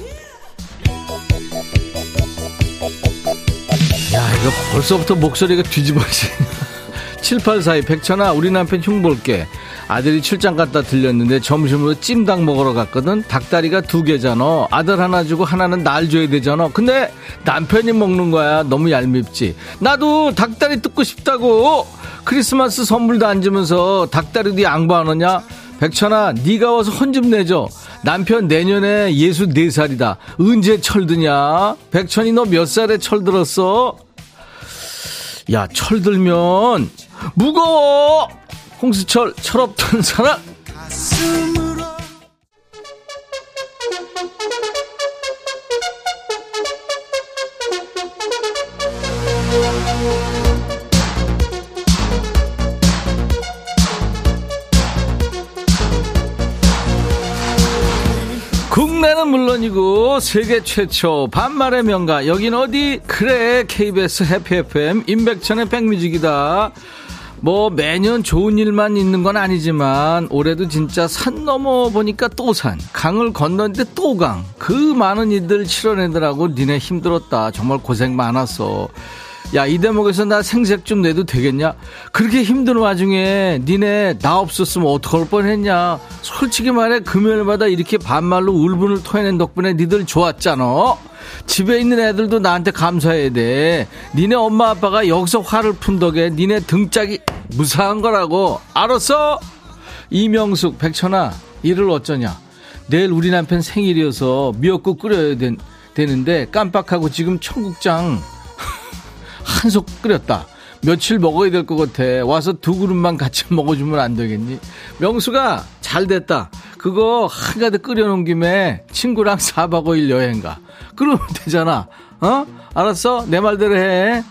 벌써부터 목소리가 뒤집어지네. 7842 백천아, 우리 남편 흉 볼게. 아들이 출장 갔다 들렸는데 점심으로 찜닭 먹으러 갔거든. 닭다리가 두 개잖아. 아들 하나 주고 하나는 날 줘야 되잖아. 근데 남편이 먹는 거야. 너무 얄밉지. 나도 닭다리 뜯고 싶다고. 크리스마스 선물도 안 주면서 닭다리도 양보 안 하냐? 백천아, 네가 와서 혼좀 내줘. 남편 내년에 예수 네 살이다. 언제 철드냐? 백천이 너 몇 살에 철들었어? 야, 철들면 무거워. 홍수철 철없던 사람. 물론이고 세계 최초 반말의 명가 여긴 어디 그래 KBS 해피 FM 임백천의 백뮤직이다 뭐 매년 좋은 일만 있는 건 아니지만 올해도 진짜 산 넘어 보니까 또 산, 강을 건너는데 또 강. 그 많은 일들 치러내더라고 니네 힘들었다. 정말 고생 많았어. 야, 이 대목에서 나 생색 좀 내도 되겠냐? 그렇게 힘든 와중에 니네 나 없었으면 어떡할 뻔했냐? 솔직히 말해 금요일마다 이렇게 반말로 울분을 토해낸 덕분에 니들 좋았잖아. 집에 있는 애들도 나한테 감사해야 돼. 니네 엄마 아빠가 여기서 화를 푼 덕에 니네 등짝이 무사한 거라고. 알았어? 이명숙, 백천아, 일을 어쩌냐? 내일 우리 남편 생일이어서 미역국 끓여야 된, 되는데 깜빡하고 지금 청국장 한속 끓였다. 며칠 먹어야 될 것 같아. 와서 두 그릇만 같이 먹어주면 안 되겠니? 명수가 잘 됐다. 그거 한가득 끓여놓은 김에 친구랑 4박 5일 여행 가. 그러면 되잖아. 어? 알았어? 내 말대로 해.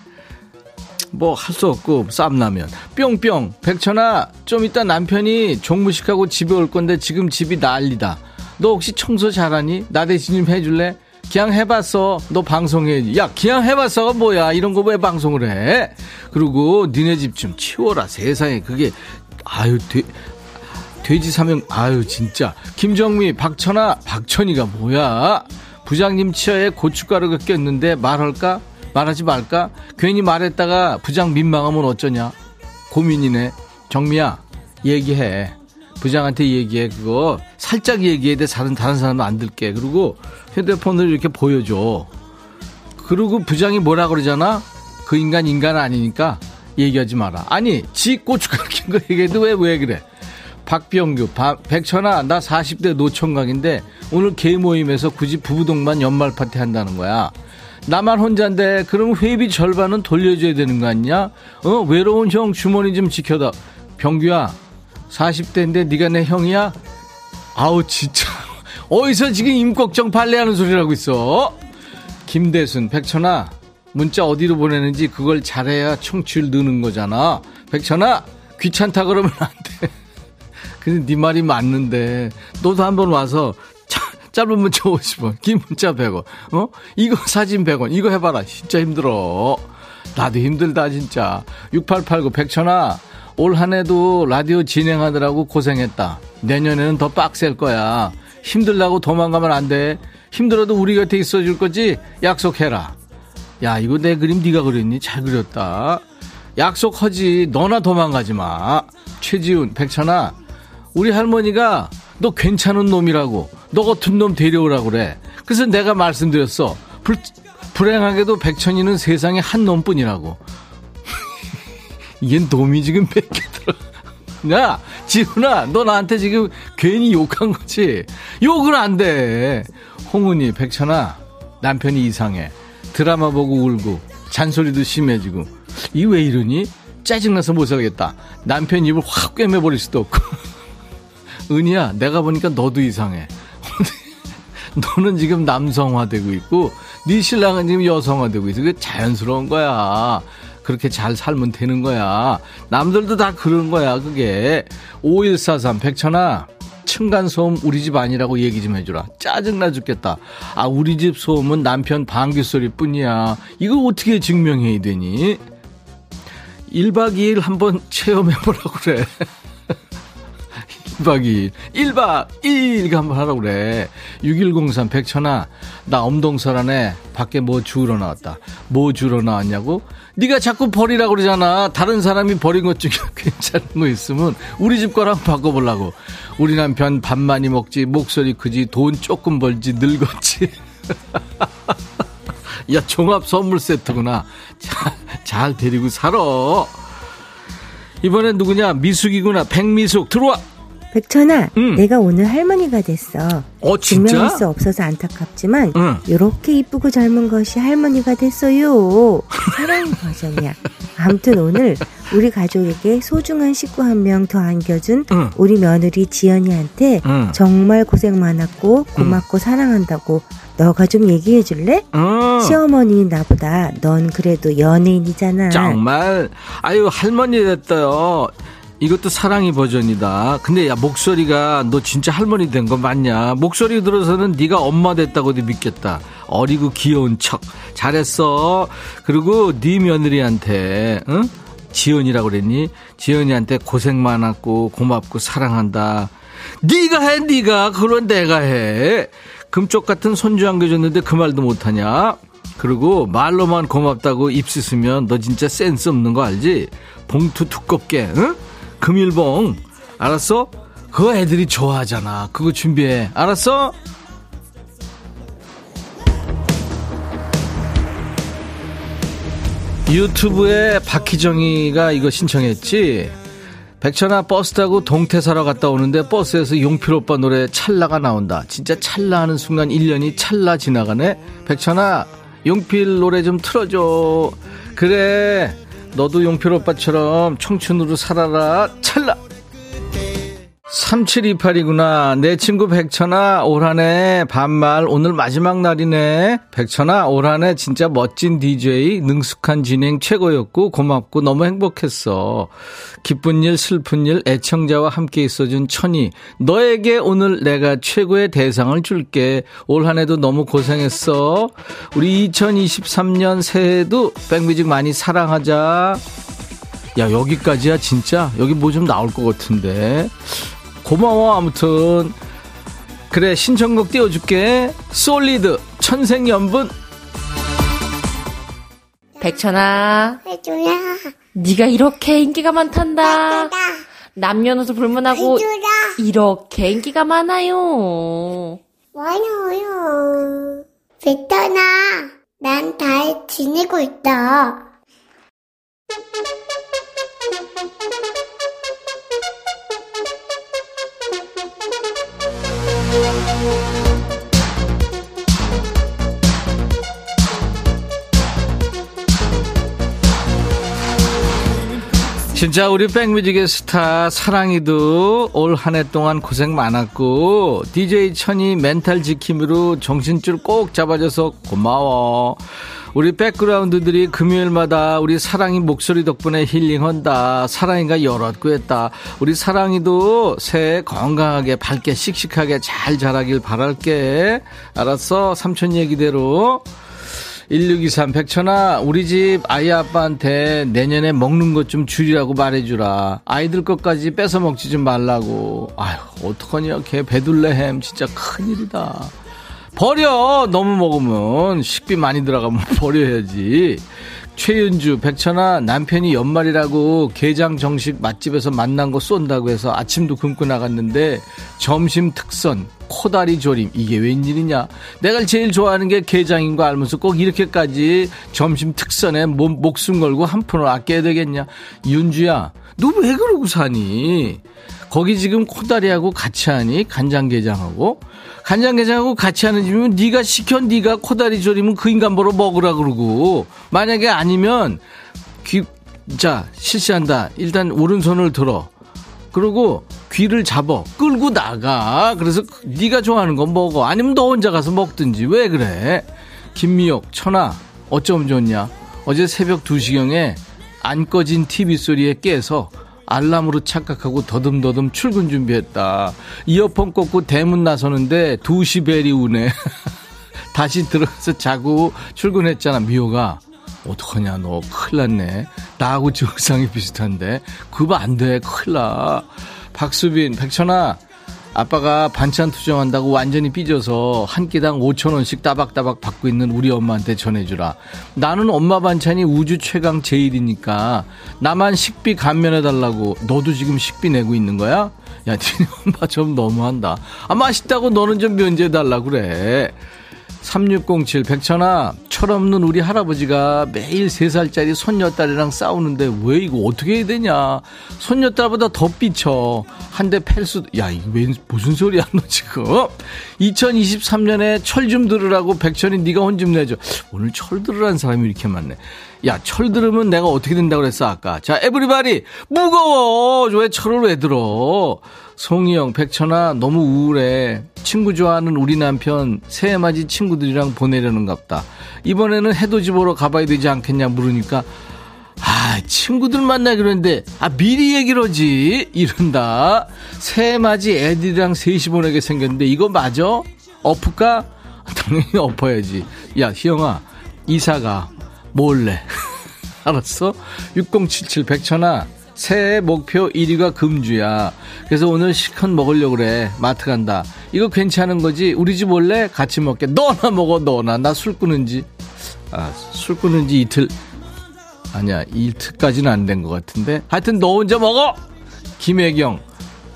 뭐 할 수 없고 쌈라면 뿅뿅 백천아 좀 이따 남편이 종무식하고 집에 올 건데 지금 집이 난리다 너 혹시 청소 잘하니? 나 대신 좀 해줄래? 그냥 해봤어. 너 방송해. 야, 그냥 해봤어가 뭐야. 이런 거 왜 방송을 해? 그리고 니네 집 좀 치워라. 세상에. 그게, 아유, 돼, 돼지 사명, 아유, 진짜. 김정미, 박천아, 박천이가 뭐야? 부장님 치아에 고춧가루가 꼈는데 말할까? 말하지 말까? 괜히 말했다가 부장 민망하면 어쩌냐? 고민이네. 정미야, 얘기해. 부장한테 얘기해. 그거 살짝 얘기해야 돼. 다른, 다른 사람은 안 들게. 그리고 휴대폰을 이렇게 보여줘. 그리고 부장이 뭐라 그러잖아? 그 인간 인간 아니니까 얘기하지 마라. 아니, 지 고춧가루 낀거 얘기해도 왜, 왜 그래? 박병규, 바, 백천아, 나 40대 노총각인데 오늘 개 모임에서 굳이 부부동반 연말 파티 한다는 거야. 나만 혼자인데 그럼 회비 절반은 돌려줘야 되는 거 아니냐? 어 외로운 형 주머니 좀 지켜다. 병규야, 40대인데 네가 내 형이야? 아우 진짜 어디서 지금 임꺽정 발레하는 소리라고 있어? 김대순, 백천아, 문자 어디로 보내는지 그걸 잘해야 청취율 느는 거잖아. 백천아, 귀찮다 그러면 안 돼. 근데 네 말이 맞는데 너도 한번 와서 짧은 문자 50원, 긴 문자 100원. 어? 이거 사진 100원. 이거 해봐라. 진짜 힘들어. 나도 힘들다 진짜. 6889 백천아 올 한 해도 라디오 진행하느라고 고생했다. 내년에는 더 빡셀 거야. 힘들다고 도망가면 안 돼. 힘들어도 우리 곁에 있어 줄 거지? 약속해라. 야 이거 내 그림 네가 그렸니? 잘 그렸다. 약속하지. 너나 도망가지 마. 최지훈 백천아 우리 할머니가 너 괜찮은 놈이라고 너 같은 놈 데려오라고 그래. 그래서 내가 말씀드렸어. 불, 불행하게도 백천이는 세상에 한 놈뿐이라고. 이게 놈이 지금 들어. 야, 지훈아, 너 나한테 지금 괜히 욕한 거지? 욕을 안 돼. 홍은이, 백천아, 남편이 이상해. 드라마 보고 울고, 잔소리도 심해지고. 이 왜 이러니? 짜증나서 못 살겠다. 남편 입을 확 꿰매버릴 수도 없고. 은희야, 내가 보니까 너도 이상해. 너는 지금 남성화되고 있고, 네 신랑은 지금 여성화되고 있어. 그게 자연스러운 거야. 그렇게 잘 살면 되는 거야. 남들도 다 그런 거야, 그게. 5143, 백천아, 층간소음 우리 집 아니라고 얘기 좀 해주라. 짜증나 죽겠다. 아, 우리 집 소음은 남편 방귀 소리 뿐이야. 이거 어떻게 증명해야 되니? 1박 2일 한번 체험해보라고 그래. 1박 2일. 1박 2일 이거 한번 하라고 그래. 6103 백천아 나 엄동설안에 밖에 뭐 주우러 나왔다. 뭐 주우러 나왔냐고? 네가 자꾸 버리라고 그러잖아. 다른 사람이 버린 것 중에 괜찮은 거 있으면 우리 집 거랑 바꿔보려고. 우리 남편 밥 많이 먹지 목소리 크지 돈 조금 벌지 늙었지. 야 종합 선물 세트구나. 잘, 잘 데리고 살아. 이번엔 누구냐? 미숙이구나. 백미숙 들어와. 백천아, 응. 내가 오늘 할머니가 됐어. 어 증명할 진짜? 수 없어서 안타깝지만 응. 이렇게 이쁘고 젊은 것이 할머니가 됐어요. 사랑 버전이야. 아무튼 오늘 우리 가족에게 소중한 식구 한 명 더 안겨준 응. 우리 며느리 지연이한테 응. 정말 고생 많았고 고맙고 사랑한다고 너가 좀 얘기해 줄래? 어. 시어머니인 나보다 넌 그래도 연예인이잖아. 정말 아유 할머니 됐다요. 이것도 사랑이 버전이다. 근데 야 목소리가 너 진짜 할머니 된 거 맞냐? 목소리 들어서는 네가 엄마 됐다고도 믿겠다. 어리고 귀여운 척 잘했어. 그리고 네 며느리한테 응? 지연이라고 그랬니? 지연이한테 고생 많았고 고맙고 사랑한다. 네가 해, 네가. 그건 내가 해. 금쪽 같은 손주 안겨줬는데 그 말도 못하냐? 그리고 말로만 고맙다고 입 씻으면 너 진짜 센스 없는 거 알지? 봉투 두껍게, 응? 금일봉. 알았어? 그거 애들이 좋아하잖아. 그거 준비해. 알았어? 유튜브에 박희정이가 이거 신청했지. 백천아 버스 타고 동태 사러 갔다 오는데 버스에서 용필 오빠 노래 찰나가 나온다. 진짜 찰나 하는 순간 1년이 찰나 지나가네. 백천아 용필 노래 좀 틀어줘. 그래 너도 용필 오빠처럼 청춘으로 살아라. 찰나. 3728이구나. 내 친구 백천아, 올 한 해 반말, 오늘 마지막 날이네. 백천아, 올 한 해 진짜 멋진 DJ, 능숙한 진행 최고였고, 고맙고, 너무 행복했어. 기쁜 일, 슬픈 일, 애청자와 함께 있어준 천이. 너에게 오늘 내가 최고의 대상을 줄게. 올 한 해도 너무 고생했어. 우리 2023년 새해도 백뮤직 많이 사랑하자. 야, 여기까지야, 진짜? 여기 뭐 좀 나올 것 같은데. 고마워 아무튼 그래 신청곡 띄워줄게 솔리드 천생연분 백천아 해줘라. 네가 이렇게 인기가 많단다 해줘라. 남녀노소 불문하고 해줘라. 이렇게 인기가 많아요 많아요. 베터나, 난잘 지내고 있다. 진짜 우리 백뮤직의 스타 사랑이도 올 한 해 동안 고생 많았고 DJ 천이 멘탈 지킴으로 정신줄 꼭 잡아줘서 고마워 우리 백그라운드들이 금요일마다 우리 사랑이 목소리 덕분에 힐링한다. 사랑이가 여럿 구했다. 우리 사랑이도 새해 건강하게 밝게 씩씩하게 잘 자라길 바랄게. 알았어? 삼촌 얘기대로. 1623 백천아 우리 집 아이 아빠한테 내년에 먹는 것 좀 줄이라고 말해주라. 아이들 것까지 뺏어 먹지 좀 말라고. 아휴 어떡하냐. 걔 배둘레 햄. 진짜 큰일이다 버려. 너무 먹으면 식비 많이 들어가면 버려야지. 최윤주 백천아 남편이 연말이라고 게장 정식 맛집에서 만난 거 쏜다고 해서 아침도 굶고 나갔는데 점심 특선 코다리 조림. 이게 웬일이냐? 내가 제일 좋아하는 게 게장인 거 알면서 꼭 이렇게까지 점심 특선에 몸, 목숨 걸고 한 푼을 아껴야 되겠냐? 윤주야 너 왜 그러고 사니 거기 지금 코다리하고 같이 하니 간장게장하고. 간장게장하고 같이 하는 집이면 네가 시켜 네가 코다리 조림은 그 인간 보러 먹으라 그러고. 만약에 아니면 귀 자 실시한다. 일단 오른손을 들어. 그리고 귀를 잡어. 끌고 나가. 그래서 네가 좋아하는 건 먹어. 아니면 너 혼자 가서 먹든지. 왜 그래? 김미옥 천아 어쩜 좋냐? 어제 새벽 2시경에 안 꺼진 TV 소리에 깨서 알람으로 착각하고 더듬더듬 출근 준비했다. 이어폰 꽂고 대문 나서는데 2시 벨이 우네. 다시 들어가서 자고 출근했잖아, 미호가. 어떡하냐, 너 큰일 났네. 나하고 증상이 비슷한데. 그거 안 돼, 큰일 나. 박수빈, 백천아. 아빠가 반찬 투정한다고 완전히 삐져서 한 끼당 5천원씩 따박따박 받고 있는 우리 엄마한테 전해주라. 나는 엄마 반찬이 우주 최강 제일이니까 나만 식비 감면해달라고 너도 지금 식비 내고 있는 거야? 야, 니네 엄마 좀 너무한다. 아, 맛있다고 너는 좀 면제해달라 그래. 3607 백천아 철없는 우리 할아버지가 매일 3살짜리 손녀딸이랑 싸우는데 왜 이거 어떻게 해야 되냐? 손녀딸보다 더 삐쳐. 한 대 팰 수도 야 이거 왜 무슨 소리야 너 지금? 2023년에 철 좀 들으라고 백천이 네가 혼 좀 내줘. 오늘 철 들으라는 사람이 이렇게 많네. 야 철 들으면 내가 어떻게 된다고 그랬어 아까? 자 에브리바디! 무거워! 왜 철을 왜 들어 송이영, 백천아, 너무 우울해. 친구 좋아하는 우리 남편, 새해맞이 친구들이랑 보내려는 갑다. 이번에는 해돋이 보러 가봐야 되지 않겠냐 물으니까, 아, 친구들 만나기로 했는데, 아, 미리 얘기를 하지. 이런다. 새해맞이 애들이랑 셋이 보내게 생겼는데, 이거 맞아? 엎을까? 당연히 엎어야지. 야, 희영아, 이사가, 몰래. 알았어? 6077 백천아 새해 목표 1위가 금주야. 그래서 오늘 실컷 먹으려고 그래. 마트 간다. 이거 괜찮은 거지? 우리 집 올래? 같이 먹게. 너나 먹어, 너나. 나 술 끊은지. 아, 술 끊은지 이틀. 아니야, 이틀까지는 안 된 것 같은데. 하여튼 너 혼자 먹어! 김혜경.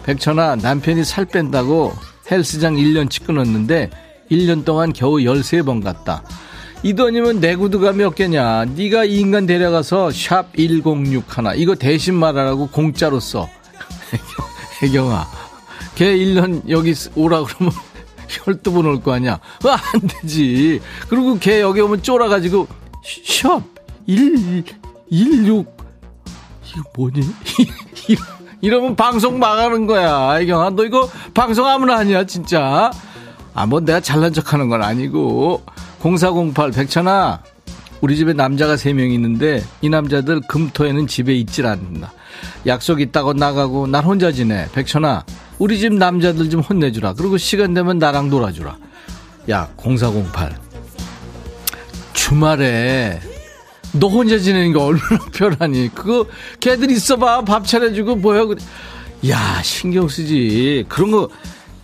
백천아, 남편이 살 뺀다고 헬스장 1년치 끊었는데 1년 동안 겨우 13번 갔다. 이 돈이면 내 구두가 몇 개냐. 네가 이 인간 데려가서 샵 1061 이거 대신 말하라고 공짜로 써. 혜경아, 걔 1년 여기 오라 그러면 12번 올 거 아니야. 그거 안 되지. 그리고 걔 여기 오면 쫄아가지고 샵 1, 16 이거 뭐니? 이러면 방송 망하는 거야. 혜경아, 너 이거 방송 아무나 하냐, 진짜. 아, 뭐 내가 잘난 척 하는 건 아니고. 0408 백천아 우리 집에 남자가 3명 있는데 이 남자들 금토에는 집에 있질 않는다. 약속 있다고 나가고 난 혼자 지내. 백천아 우리 집 남자들 좀 혼내주라. 그리고 시간 되면 나랑 놀아주라. 야 0408 주말에 너 혼자 지내는 게 얼마나 편하니. 그거 걔들 있어봐. 밥 차려주고 뭐야. 야 신경 쓰지. 그런 거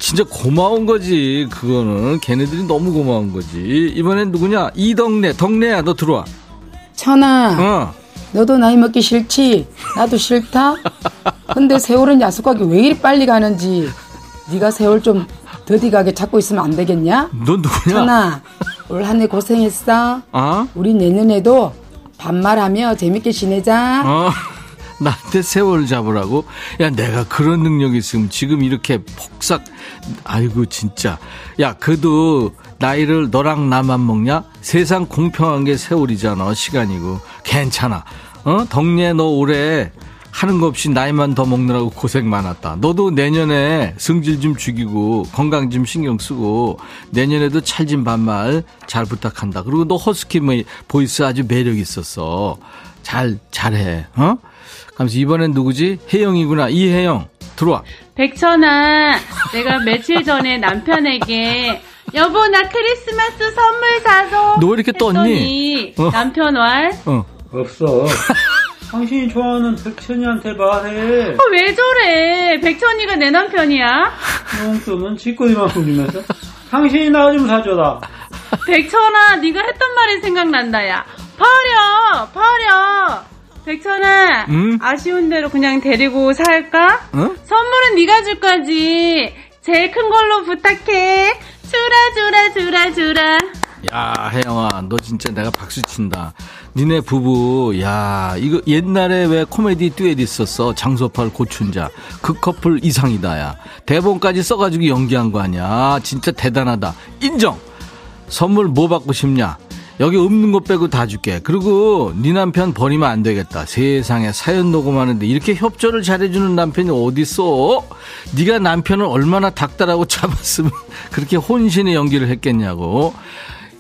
진짜 고마운 거지. 그거는 걔네들이 너무 고마운 거지. 이번엔 누구냐? 이 동네. 동네야. 너 들어와. 천아. 어. 너도 나이 먹기 싫지? 나도 싫다. 근데 세월은 야속하게 왜 이리 빨리 가는지. 네가 세월 좀 더디 가게 찾고 있으면 안 되겠냐? 넌 누구냐? 천아. 올 한 해 고생했어. 어? 우리 내년에도 반말하며 재밌게 지내자. 어. 나한테 세월 잡으라고? 야, 내가 그런 능력이 있으면 지금 이렇게 폭삭, 아이고, 진짜. 야, 그래도 나이를 너랑 나만 먹냐? 세상 공평한 게 세월이잖아, 시간이고. 괜찮아. 어? 덕리에 너 올해 하는 거 없이 나이만 더 먹느라고 고생 많았다. 너도 내년에 승질 좀 죽이고 건강 좀 신경 쓰고 내년에도 찰진 반말 잘 부탁한다. 그리고 너 허스키 보이스 아주 매력 있었어. 잘 잘해. 어? 하면서 이번엔 누구지? 혜영이구나. 이혜영. 들어와. 백천아, 내가 며칠 전에 남편에게 여보 나 크리스마스 선물 사줘. 너왜 이렇게 떴니? 어. 남편 말? 어. 없어. 당신이 좋아하는 백천이한테 말해. 어, 왜 저래? 백천이가 내 남편이야? 용돈은 쥐꼬리만큼 주면서 당신이 나 좀 사줘라. 백천아, 네가 했던 말이 생각난다 야. 버려, 버려. 백천아, 응? 아쉬운 대로 그냥 데리고 살까? 응? 선물은 네가 줄 거지. 제일 큰 걸로 부탁해. 주라 주라 주라 주라. 야, 혜영아, 너 진짜 내가 박수 친다. 니네 부부, 야, 이거 옛날에 왜 코미디 듀엣 있었어? 장소팔 고춘자. 그 커플 이상이다, 야. 대본까지 써가지고 연기한 거 아니야. 진짜 대단하다. 인정! 선물 뭐 받고 싶냐? 여기 없는 거 빼고 다 줄게. 그리고 네 남편 버리면 안 되겠다. 세상에 사연 녹음하는데 이렇게 협조를 잘해주는 남편이 어딨어? 네가 남편을 얼마나 닥달하고 잡았으면 그렇게 혼신의 연기를 했겠냐고.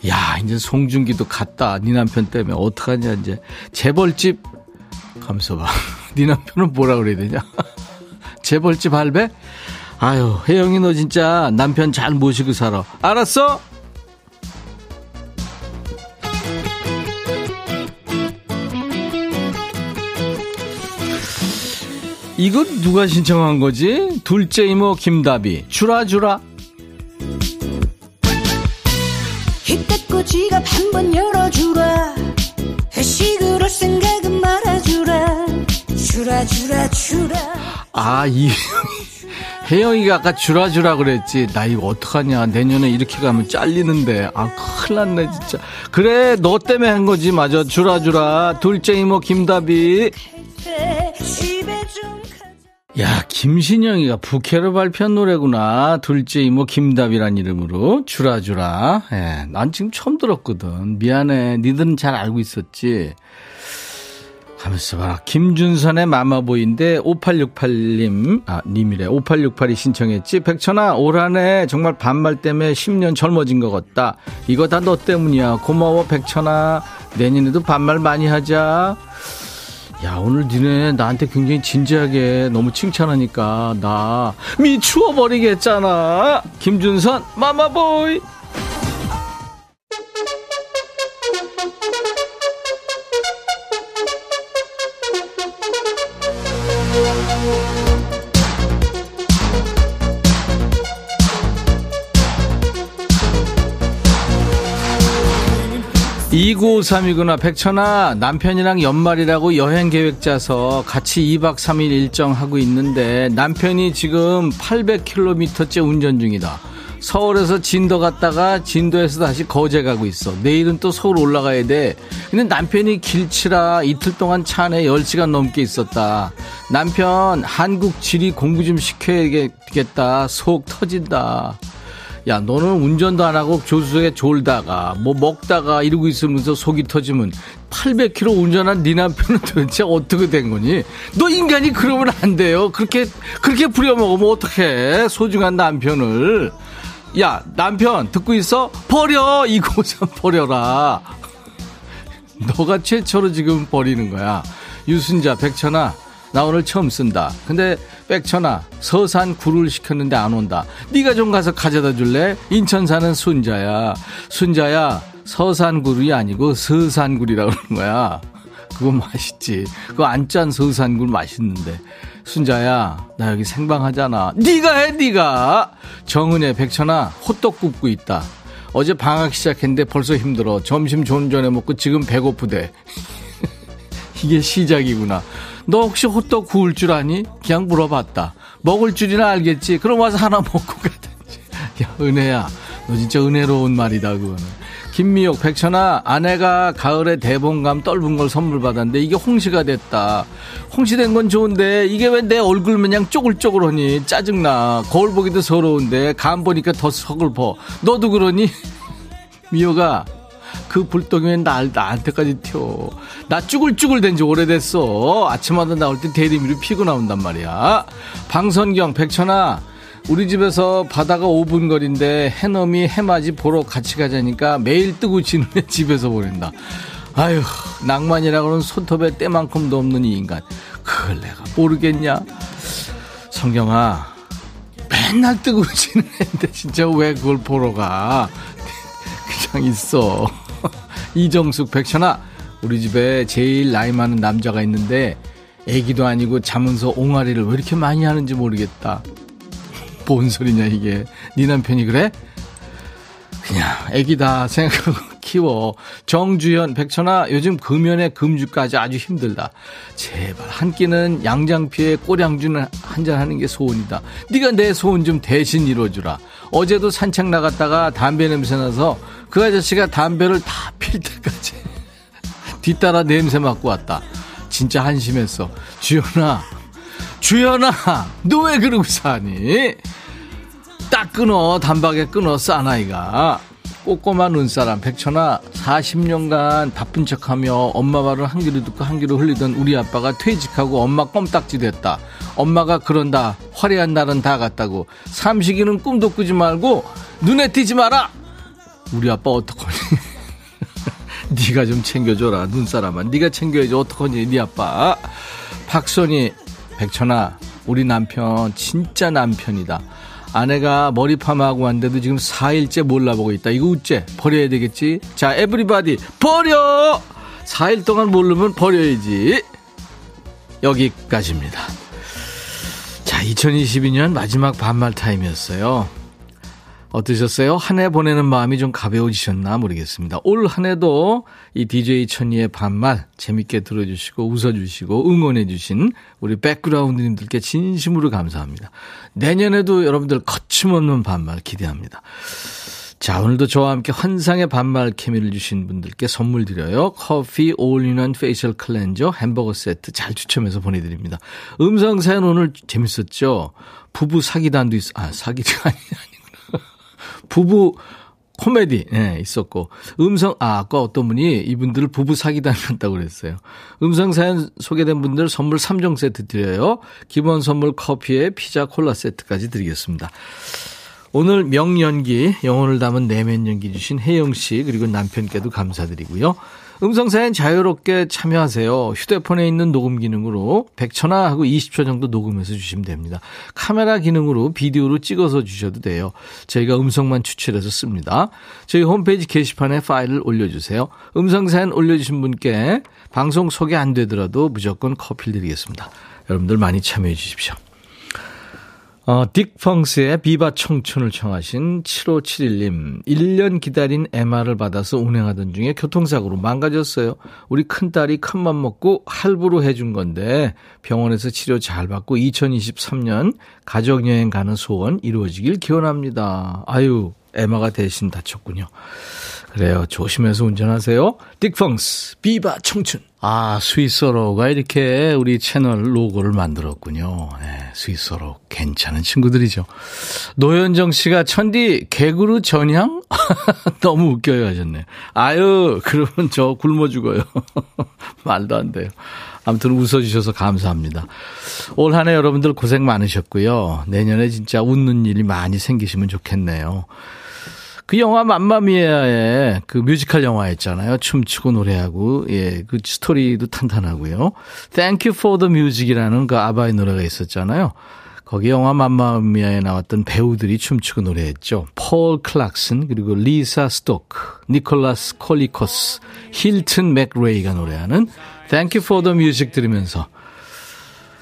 야 이제 송중기도 갔다. 네 남편 때문에 어떡하냐 이제 재벌집 감서 봐. 네 남편은 뭐라 그래야 되냐? 재벌집 할배? 아유 혜영이 너 진짜 남편 잘 모시고 살아. 알았어? 이거 누가 신청한 거지? 둘째 이모 김다비. 주라 주라. 이때껏 지갑 한번 열어주라. 회식을 할 생각은 말아주라. 주라 주라 주라. 아이 혜영이가 아까 주라 주라 그랬지. 나 이거 어떡하냐. 내년에 이렇게 가면 잘리는데. 아 큰일 났네 진짜. 그래 너 때문에 한 거지. 맞아. 주라 주라. 둘째 이모 김다비. 집에 좀 야, 김신영이가 부캐로 발표한 노래구나. 둘째 이모 김답이란 이름으로. 주라주라. 예, 난 지금 처음 들었거든. 미안해. 니들은 잘 알고 있었지. 가면서 봐라. 김준선의 마마보이인데 5868님, 아, 님이래. 5868이 신청했지. 백천아, 올 한해 정말 반말 때문에 10년 젊어진 것 같다. 이거 다 너 때문이야. 고마워, 백천아. 내년에도 반말 많이 하자. 야 오늘 니네 나한테 굉장히 진지하게 너무 칭찬하니까 나 미추어 버리겠잖아. 김준선 마마보이 이구삼이구나. 백천아 남편이랑 연말이라고 여행 계획 짜서 같이 2박 3일 일정 하고 있는데 남편이 지금 800km째 운전 중이다. 서울에서 진도 갔다가 진도에서 다시 거제 가고 있어. 내일은 또 서울 올라가야 돼. 근데 남편이 길치라 이틀 동안 차 안에 10시간 넘게 있었다. 남편 한국 지리 공부 좀 시켜야겠다. 속 터진다 야, 너는 운전도 안 하고 조수석에 졸다가, 뭐 먹다가 이러고 있으면서 속이 터지면 800km 운전한 네 남편은 도대체 어떻게 된 거니? 너 인간이 그러면 안 돼요. 그렇게, 그렇게 부려먹으면 어떡해. 소중한 남편을. 야, 남편, 듣고 있어? 버려! 이곳은 버려라. 너가 최초로 지금 버리는 거야. 유순자, 백천아, 나 오늘 처음 쓴다. 근데 백천아 서산 굴을 시켰는데 안 온다. 네가 좀 가서 가져다 줄래? 인천 사는 순자야. 순자야 서산 굴이 아니고 서산 굴이라 그러는 거야. 그거 맛있지. 그거 안 짠 서산 굴 맛있는데. 순자야 나 여기 생방하잖아. 네가 해 네가. 정은혜 백천아 호떡 굽고 있다. 어제 방학 시작했는데 벌써 힘들어. 점심 좀 전에 먹고 지금 배고프대. 이게 시작이구나. 너 혹시 호떡 구울 줄 아니? 그냥 물어봤다. 먹을 줄이나 알겠지? 그럼 와서 하나 먹고 가든지. 야, 은혜야. 너 진짜 은혜로운 말이다, 그거는. 김미옥, 백천아, 아내가 가을에 대봉감 떫은 걸 선물 받았는데 이게 홍시가 됐다. 홍시 된 건 좋은데 이게 왜 내 얼굴 마냥 쪼글쪼글하니? 짜증나. 거울 보기도 서러운데 감 보니까 더 서글퍼. 너도 그러니? 미호가 그 불똥이 나, 나한테까지 튀어. 나 쭈글쭈글 된 지 오래됐어. 아침마다 나올 때 대리미로 피고 나온단 말이야. 방선경, 백천아, 우리 집에서 바다가 5분 거리인데 해넘이 해맞이 보러 같이 가자니까 매일 뜨고 지는 애 집에서 보낸다. 아휴, 낭만이라고는 손톱에 때만큼도 없는 이 인간. 그걸 내가 모르겠냐? 성경아, 맨날 뜨고 지는 애인데 진짜 왜 그걸 보러 가? 그냥 있어. 이정숙 백천아 우리 집에 제일 나이 많은 남자가 있는데 애기도 아니고 자면서 옹알이를 왜 이렇게 많이 하는지 모르겠다. 뭔 소리냐 이게. 네 남편이 그래? 그냥 애기다 생각하고 키워. 정주현 백천아 요즘 금연에 금주까지 아주 힘들다. 제발 한 끼는 양장피에 꼬량주는 한잔 하는 게 소원이다. 네가 내 소원 좀 대신 이뤄주라. 어제도 산책 나갔다가 담배 냄새 나서 그 아저씨가 담배를 다 필 때까지 뒤따라 냄새 맡고 왔다. 진짜 한심했어. 주연아, 주연아, 너 왜 그러고 사니? 딱 끊어, 단박에 끊어, 싸나이가. 꼬꼬마 눈사람, 백천아, 40년간 바쁜 척 하며 엄마 말을 한 귀로 듣고 한 귀로 흘리던 우리 아빠가 퇴직하고 엄마 껌딱지 됐다. 엄마가 그런다. 화려한 날은 다 갔다고. 삼식이는 꿈도 꾸지 말고 눈에 띄지 마라! 우리 아빠 어떡하니? 네가 좀 챙겨줘라 눈사람아. 네가 챙겨야지 어떡하니 네 아빠? 박선희 백천아 우리 남편 진짜 남편이다. 아내가 머리 파마하고 왔는데도 지금 4일째 몰라보고 있다. 이거 우째 버려야 되겠지? 자 에브리바디 버려! 4일 동안 모르면 버려야지. 여기까지입니다. 자 2022년 마지막 반말 타임이었어요 어떠셨어요? 한 해 보내는 마음이 좀 가벼워지셨나 모르겠습니다. 올 한 해도 이 DJ 천이의 반말 재밌게 들어주시고 웃어주시고 응원해주신 우리 백그라운드님들께 진심으로 감사합니다. 내년에도 여러분들 거침없는 반말 기대합니다. 자, 오늘도 저와 함께 환상의 반말 케미를 주신 분들께 선물 드려요. 커피 all-in-one facial cleanser 햄버거 세트 잘 추첨해서 보내드립니다. 음성 사연 오늘 재밌었죠? 부부 사기단도 있어. 아, 사기가 아니, 아니. 부부 코미디 예, 있었고 음성 아 아까 어떤 분이 이분들을 부부 사기 당했다고 그랬어요. 음성 사연 소개된 분들 선물 3종 세트 드려요. 기본 선물 커피에 피자 콜라 세트까지 드리겠습니다. 오늘 명연기 영혼을 담은 내면 연기 주신 혜영 씨 그리고 남편께도 감사드리고요. 음성사연 자유롭게 참여하세요. 휴대폰에 있는 녹음 기능으로 100초나 하고 20초 정도 녹음해서 주시면 됩니다. 카메라 기능으로 비디오로 찍어서 주셔도 돼요. 저희가 음성만 추출해서 씁니다. 저희 홈페이지 게시판에 파일을 올려주세요. 음성사연 올려주신 분께 방송 소개 안 되더라도 무조건 커피 드리겠습니다. 여러분들 많이 참여해 주십시오. 어, 딕 펑스의 비바 청춘을 청하신 7571님. 1년 기다린 MR을 받아서 운행하던 중에 교통사고로 망가졌어요. 우리 큰딸이 큰맘 먹고 할부로 해준 건데 병원에서 치료 잘 받고 2023년 가족여행 가는 소원 이루어지길 기원합니다. 아유, 에마가 대신 다쳤군요. 그래요. 조심해서 운전하세요. 딕펑스, 비바 청춘. 아, 스위스어로가 이렇게 우리 채널 로고를 만들었군요. 네, 스위스어로. 괜찮은 친구들이죠. 노현정 씨가 천디, 개그로 전향? 너무 웃겨요 하셨네. 아유, 그러면 저 굶어 죽어요. 말도 안 돼요. 아무튼 웃어주셔서 감사합니다. 올 한 해 여러분들 고생 많으셨고요. 내년에 진짜 웃는 일이 많이 생기시면 좋겠네요. 그 영화 맘마미아의 그 뮤지컬 영화였잖아요. 춤추고 노래하고, 예, 그 스토리도 탄탄하고요. Thank you for the music이라는 그 아바의 노래가 있었잖아요. 거기 영화 맘마미아에 나왔던 배우들이 춤추고 노래했죠. 폴 클락슨, 그리고 리사 스토크, 니콜라스 콜리코스, 힐튼 맥레이가 노래하는 Thank you for the music 들으면서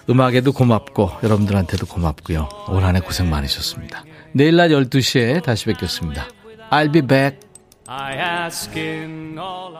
음악에도 고맙고 여러분들한테도 고맙고요. 올 한해 고생 많으셨습니다. 내일 낮 12시에 다시 뵙겠습니다. I'll be back. I ask in all